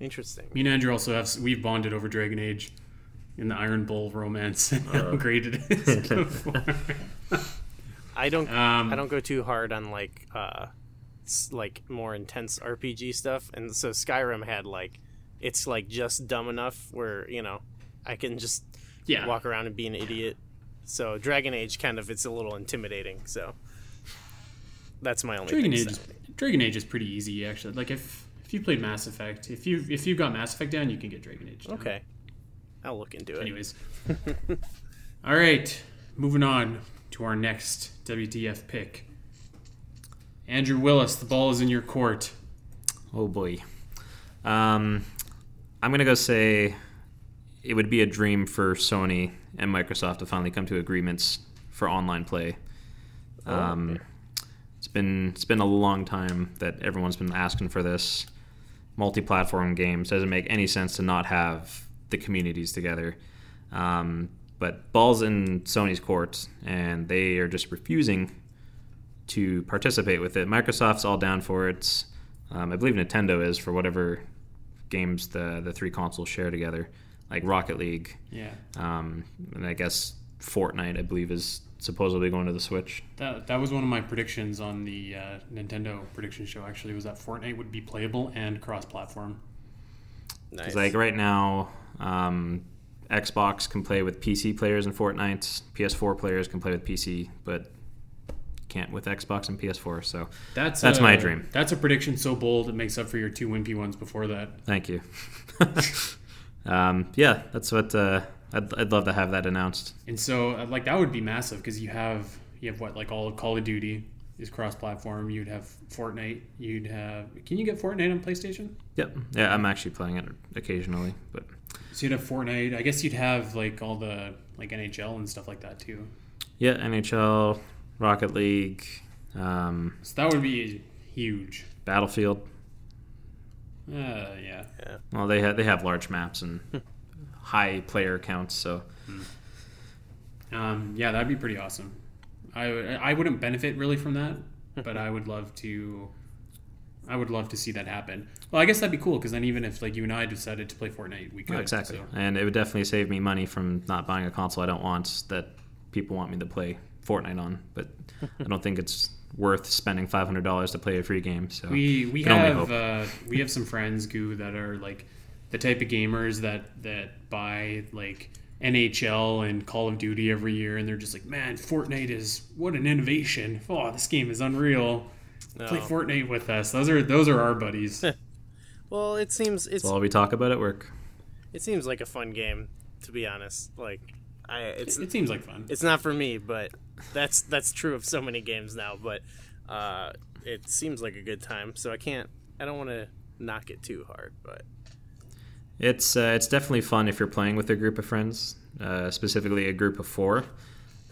Interesting. me and Andrew also have we've bonded over Dragon Age in the Iron Bull romance and [LAUGHS] how great it is. [LAUGHS] I don't Um, I don't go too hard on like uh like more intense RPG stuff, and so Skyrim had like it's like just dumb enough where you know I can just yeah, walk around and be an idiot. So Dragon Age kind of it's a little intimidating. So that's my only Dragon thing Age. Is. Dragon Age is pretty easy actually. Like if if you played Mass Effect, if you if you've got Mass Effect down, you can get Dragon Age. Down. Okay, I'll look into it. Anyways. [LAUGHS] All right, moving on to our next WTF pick. Andrew Willis, the ball is in your court. Oh boy. Um, I'm gonna go say it would be a dream for Sony and Microsoft to finally come to agreements for online play. Um, it's been it's been a long time that everyone's been asking for this. Multi-platform games doesn't make any sense to not have the communities together. Um, but balls in Sony's court, and they are just refusing to participate with it. Microsoft's all down for it. Um, I believe Nintendo is for whatever games the the three consoles share together, like Rocket League. Yeah. Um, and I guess Fortnite, I believe, is supposedly going to the Switch. That, that was one of my predictions on the uh, Nintendo prediction show. Actually, was that Fortnite would be playable and cross-platform. Nice. Like right now, um, Xbox can play with PC players in Fortnite. PS4 players can play with PC, but can't with Xbox and PS4. So That's That's a- my dream. That's a prediction so bold it makes up for your two wimpy ones before that. thank you. [LAUGHS] um, yeah, that's what uh, I'd, I'd love to have that announced. And so, uh, like, that would be massive because you have you have what like all of Call of Duty is cross-platform. You'd have Fortnite. You'd have. Can you get Fortnite on PlayStation? Yep. Yeah, I'm actually playing it occasionally, but So you'd have Fortnite. I guess you'd have like all the like NHL and stuff like that too. yeah, NHL, Rocket League, um, So that would be huge. Battlefield. Uh, yeah. yeah. Well, they have they have large maps and [LAUGHS] high player counts, so Um, yeah, that'd be pretty awesome. I would- I wouldn't benefit really from that, [LAUGHS] but I would love to. I would love to see that happen. Well, I guess that'd be cool because then even if like you and I decided to play Fortnite, we could. Yeah, exactly. so. And it would definitely save me money from not buying a console I don't want that people want me to play Fortnite on. But [LAUGHS] I don't think it's worth spending five hundred dollars to play a free game. So We we can only have hope. uh, we have some friends Goo that are like the type of gamers that that buy like NHL and Call of Duty every year, and they're just like, man, Fortnite is what an innovation! Oh, this game is unreal. Play Fortnite with us. Those are those are our buddies. [LAUGHS] Well, it seems it's that's all we talk about at work. it seems like a fun game to be honest. Like I it's it seems like fun. it's not for me, but that's that's true of so many games now. But uh, it seems like a good time, so I can't. I don't want to knock it too hard, but It's uh, it's definitely fun if you're playing with a group of friends, uh, specifically a group of four.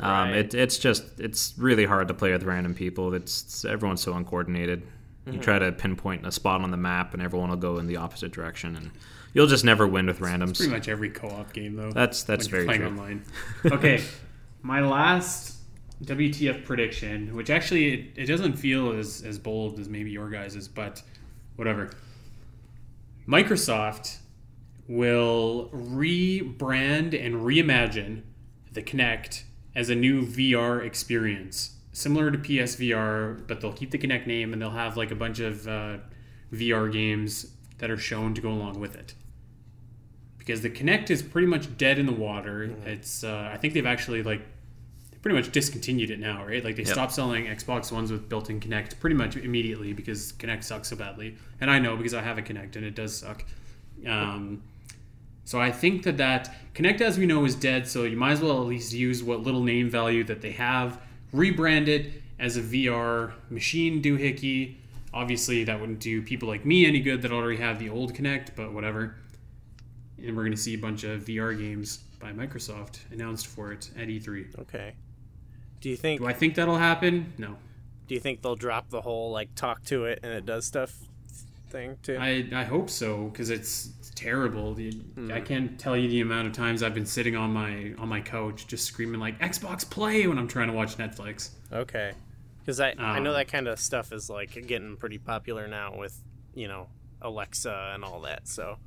Um, Right. it, it's just it's really hard to play with random people. It's, it's- everyone's so uncoordinated. You try to pinpoint a spot on the map, and everyone will go in the opposite direction, and you'll just never win with randoms. Pretty much every co-op game though. That's that's when you're very playing true. online. [LAUGHS] Okay, my last WTF prediction, which actually it, it doesn't feel as as bold as maybe your guys's, but whatever. Microsoft will rebrand and reimagine the Kinect as a new VR experience, similar to PSVR, but they'll keep the Kinect name and they'll have like a bunch of uh, VR games that are shown to go along with it because the Kinect is pretty much dead in the water. It's uh, I think they've actually like pretty much discontinued it now, right? Like they Yep. stopped selling Xbox Ones with built-in Kinect pretty much immediately because Kinect sucks so badly, and I know because I have a Kinect and it does suck. Um, so I think that that Kinect, as we know, is dead. So you might as well at least use what little name value that they have, rebrand it as a VR machine doohickey. Obviously, that wouldn't do people like me any good that already have the old Kinect, but whatever and we're going to see a bunch of VR games by Microsoft announced for it at E3. okay. Do you think Do I think that'll happen? No. do you think they'll drop the whole like talk to it and it does stuff thing too? I, I hope so because it's terrible. The, I can't tell you the amount of times I've been sitting on my on my couch just screaming like Xbox Play when I'm trying to watch Netflix. Okay. Because I, I know Um, that kind of stuff is like getting pretty popular now with, you know, Alexa and all that. So,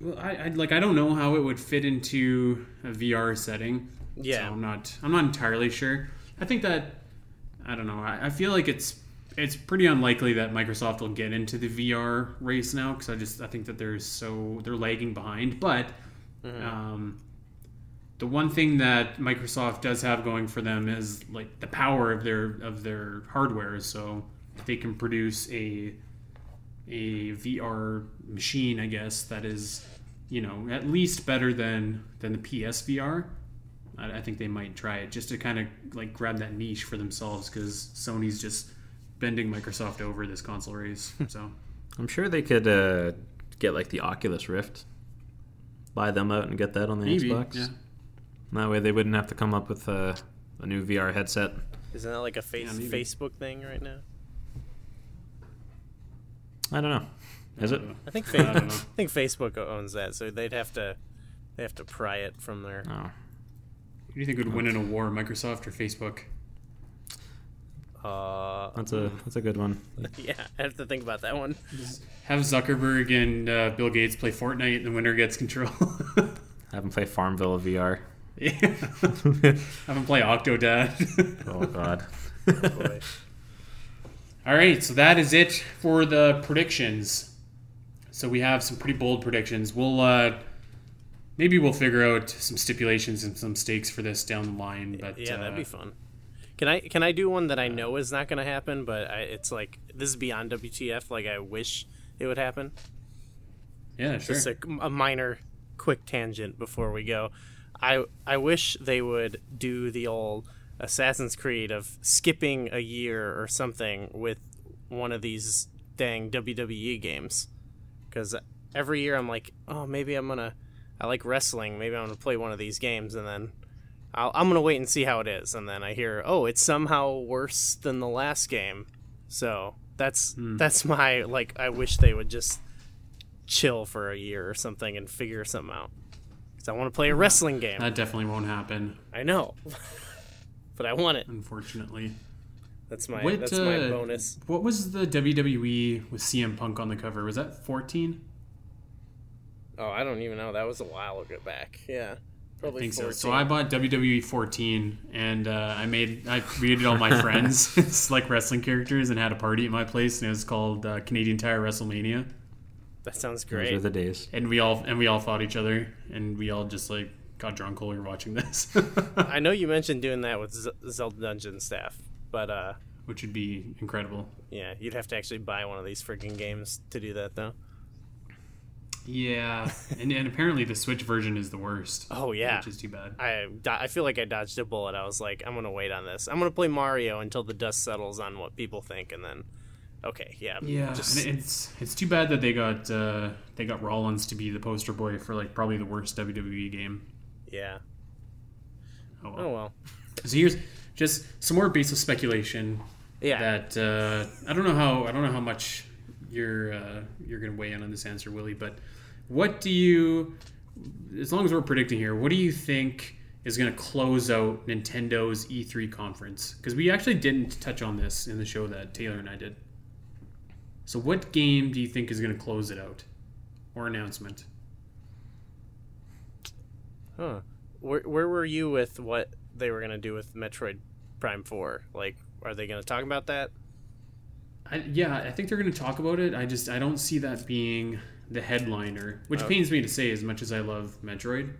Well, I, I like I don't know how it would fit into a VR setting. Yeah. so I'm not I'm not entirely sure. I think that I don't know. I, I feel like it's it's pretty unlikely that Microsoft will get into the VR race now because I just I think that they're so they're lagging behind. But um, the one thing that Microsoft does have going for them is like the power of their of their hardware. So they can produce a a VR machine, I guess, that is, you know, at least better than than the PSVR. I, I think they might try it just to kind of like grab that niche for themselves because Sony's just bending Microsoft over this console race. So I'm sure they could uh, get like the Oculus Rift, buy them out and get that on the maybe, Xbox. yeah. That way they wouldn't have to come up with uh, a new VR headset. isn't that like a face, maybe. Facebook thing right now? I don't know. Is it? I think I fa- don't know. I think Facebook owns that, so they'd have to they have to pry it from their. Oh. Who do you think would win in a war, Microsoft or Facebook? Uh, That's a that's a good one. [LAUGHS] yeah, I have to think about that one. Have Zuckerberg and uh, Bill Gates play Fortnite, and the winner gets control. [LAUGHS] Have them play Farmville VR. [LAUGHS] Have him play Octodad. Oh God. Boy. All right, so that is it for the predictions. So we have some pretty bold predictions. We'll uh, maybe we'll figure out some stipulations and some stakes for this down the line. But yeah, that'd uh, be fun. Can I can I do one that I know is not going to happen, but I, it's like this is beyond WTF. Like I wish it would happen. yeah, sure. Just a, a minor, quick tangent before we go. I I wish they would do the old Assassin's Creed of skipping a year or something with one of these dang WWE games, because every year I'm like, oh, maybe I'm gonna. I like wrestling. Maybe I'm gonna play one of these games, and then I'll, I'm gonna wait and see how it is. And then I hear, oh, it's somehow worse than the last game. So that's hmm. that's my like. I wish they would just chill for a year or something and figure something out. Because I want to play a wrestling game. that definitely won't happen, I know, but I want it. unfortunately. That's my What, that's my uh, bonus. What was the WWE with CM Punk on the cover? Was that 14? Oh, I don't even know. That was a while ago back. Yeah, I probably think so. 14. So I bought WWE 14, and uh, I made I created all my friends [LAUGHS] it's like wrestling characters, and had a party at my place, and it was called uh, Canadian Tire WrestleMania. that sounds great. Those great. are the days. and we all and we all fought each other, and we all just like got drunk while were watching this, [LAUGHS] I know you [LAUGHS] mentioned doing that with Z- Zelda Dungeon staff, but uh, which would be incredible. yeah, you'd have to actually buy one of these freaking games to do that, though. Yeah, [LAUGHS] and, and apparently the Switch version is the worst. Oh yeah, which is too bad. I I feel like I dodged a bullet. I was like, I'm gonna wait on this. I'm gonna play Mario until the dust settles on what people think, and then, okay, yeah, Yeah, just and it's it's too bad that they got uh, they got Rollins to be the poster boy for like probably the worst WWE game. Yeah. Oh, well. Oh well, So here's just some more baseless speculation yeah. that uh, I don't know how I don't know how much you're uh, you're gonna weigh in on this answer, Willie. But what do you, as long as we're predicting here, what do you think is gonna close out Nintendo's E3 conference? Because we actually didn't touch on this in the show that Taylor and I did. So what game do you think is gonna close it out, or announcement? Huh. Where where were you with what they were gonna do with Metroid Prime Four? Like, are they gonna talk about that? I, yeah, I think they're going to talk about it. I just I don't see that being the headliner, which Okay. pains me to say as much as I love Metroid.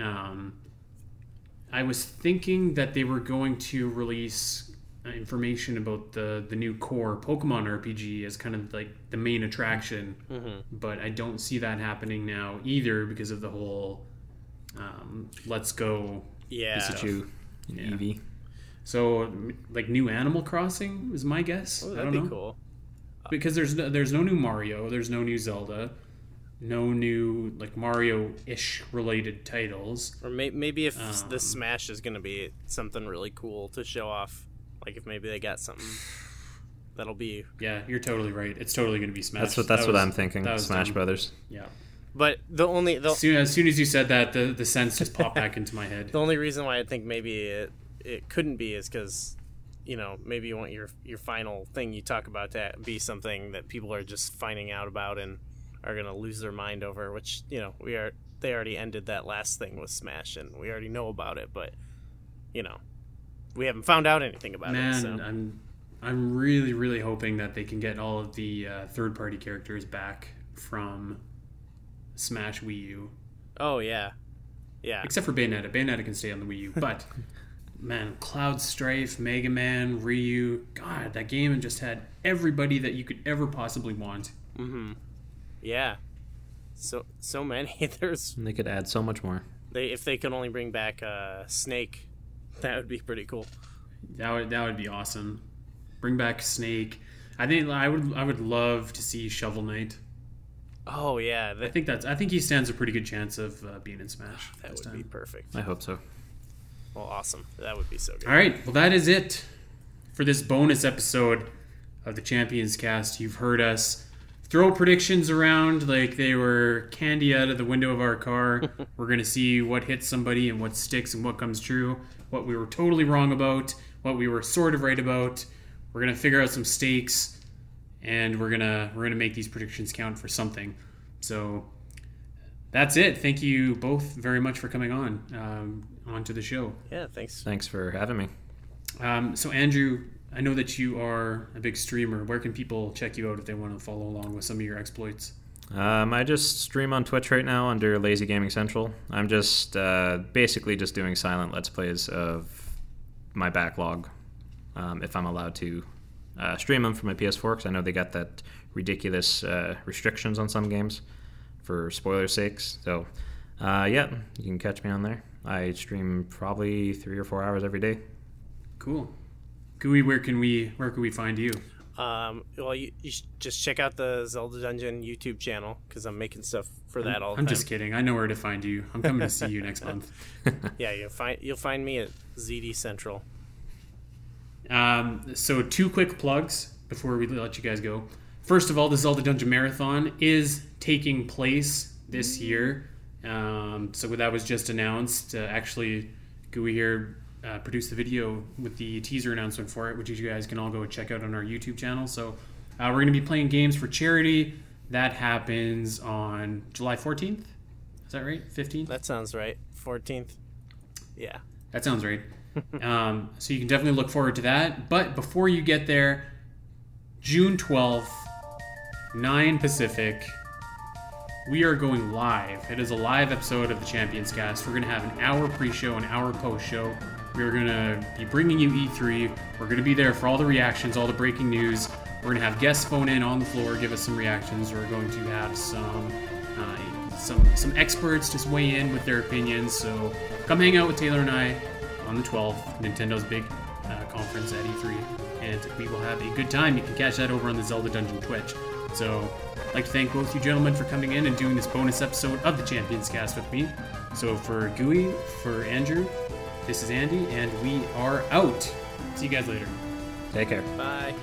Um, I was thinking that they were going to release uh, information about the the new core Pokemon RPG as kind of like the main attraction, Mm-hmm. but I don't see that happening now either because of the whole um, let's go Yeah. Pikachu, and Yeah. Eevee. So, like new Animal Crossing is my guess. Oh, I that'd don't be know cool. because there's no, there's no new Mario, there's no new Zelda, no new like Mario-ish related titles. Or may- maybe if s Um, the Smash is gonna be something really cool to show off, like if maybe they got something that'll be. Yeah, you're totally right. It's totally going to be Smash. That's what that's That what I'm thinking. Smash dumb. Brothers. Yeah. But the only the As soon, as soon as you said that, the the sense just popped back [LAUGHS] into my head. the only reason why I think maybe it it couldn't be is because you know maybe you want your your final thing you talk about to be something that people are just finding out about and are gonna lose their mind over. Which you know we are they already ended that last thing with Smash and we already know about it, but you know we haven't found out anything about Man, it. So. I'm I'm really really hoping that they can get all of the uh, third party characters back from Smash Wii U, Oh yeah, yeah. except for Bayonetta. Bayonetta can stay on the Wii U, but. [LAUGHS] Man, Cloud Strife, Mega Man, Ryu, God, that game just had everybody that you could ever possibly want. Mm-hmm. Yeah. So so many. [LAUGHS] There's And they could add so much more. they if they could only bring back uh, Snake, [LAUGHS] that would be pretty cool. That would that would be awesome. Bring back Snake. I think I would I would love to see Shovel Knight. Oh yeah, I think that's I think he stands a pretty good chance of uh, being in Smash. that this would be perfect. I hope so. Well, awesome. That would be so good. All right, well that is it for this bonus episode of the Champions Cast. You've heard us throw predictions around like they were candy out of the window of our car. [LAUGHS] we're gonna see what hits somebody and what sticks and what comes true. What we were totally wrong about. What we were sort of right about. We're gonna figure out some stakes, and we're gonna we're gonna make these predictions count for something. So that's it. Thank you both very much for coming on um, onto the show. Yeah, thanks. Thanks for having me. Um, so Andrew, I know that you are a big streamer. Where can people check you out if they want to follow along with some of your exploits? Um, I just stream on Twitch right now under Lazy Gaming Central. I'm just uh, basically just doing silent let's plays of my backlog, um, if I'm allowed to uh, stream them for my PS4 because I know they got that ridiculous uh, restrictions on some games for spoiler sakes. So, uh, yeah, you can catch me on there. I stream probably three or four hours every day. Cool. Gooey, where can we where can we find you? Um, well, you, you should just check out the Zelda Dungeon YouTube channel because I'm making stuff for that all the time. I'm time. just kidding. I know where to find you. I'm coming to see you next [LAUGHS] month. Yeah, you'll find you'll find me at ZD Central. Um, so two quick plugs before we let you guys go. First of all, the Zelda Dungeon Marathon is taking place this year. Um, so that was just announced. Uh, actually, Gooey here uh, produced the video with the teaser announcement for it, which you guys can all go check out on our YouTube channel. So uh, we're going to be playing games for charity. That happens on July 14th. Is that right? 15th? That sounds right. 14th. Yeah. That sounds right. [LAUGHS] um, so you can definitely look forward to that. But before you get there, June 12th, 9 Pacific, we are going live. It is a live episode of the Champions Cast. We're going to have an hour pre show, an hour post show. We're going to be bringing you E3. We're going to be there for all the reactions, all the breaking news. We're going to have guests phone in on the floor, give us some reactions. We're going to have some. Uh, some some experts just weigh in with their opinions. So come hang out with Taylor and I on the 12th, Nintendo's big uh, conference at E3, and we will have a good time. You can catch that over on the Zelda Dungeon Twitch. So I'd like to thank both you gentlemen for coming in and doing this bonus episode of the Champions Cast with me. So for Gooey, for Andrew, this is Andy, and we are out. See you guys later. Take care. Bye.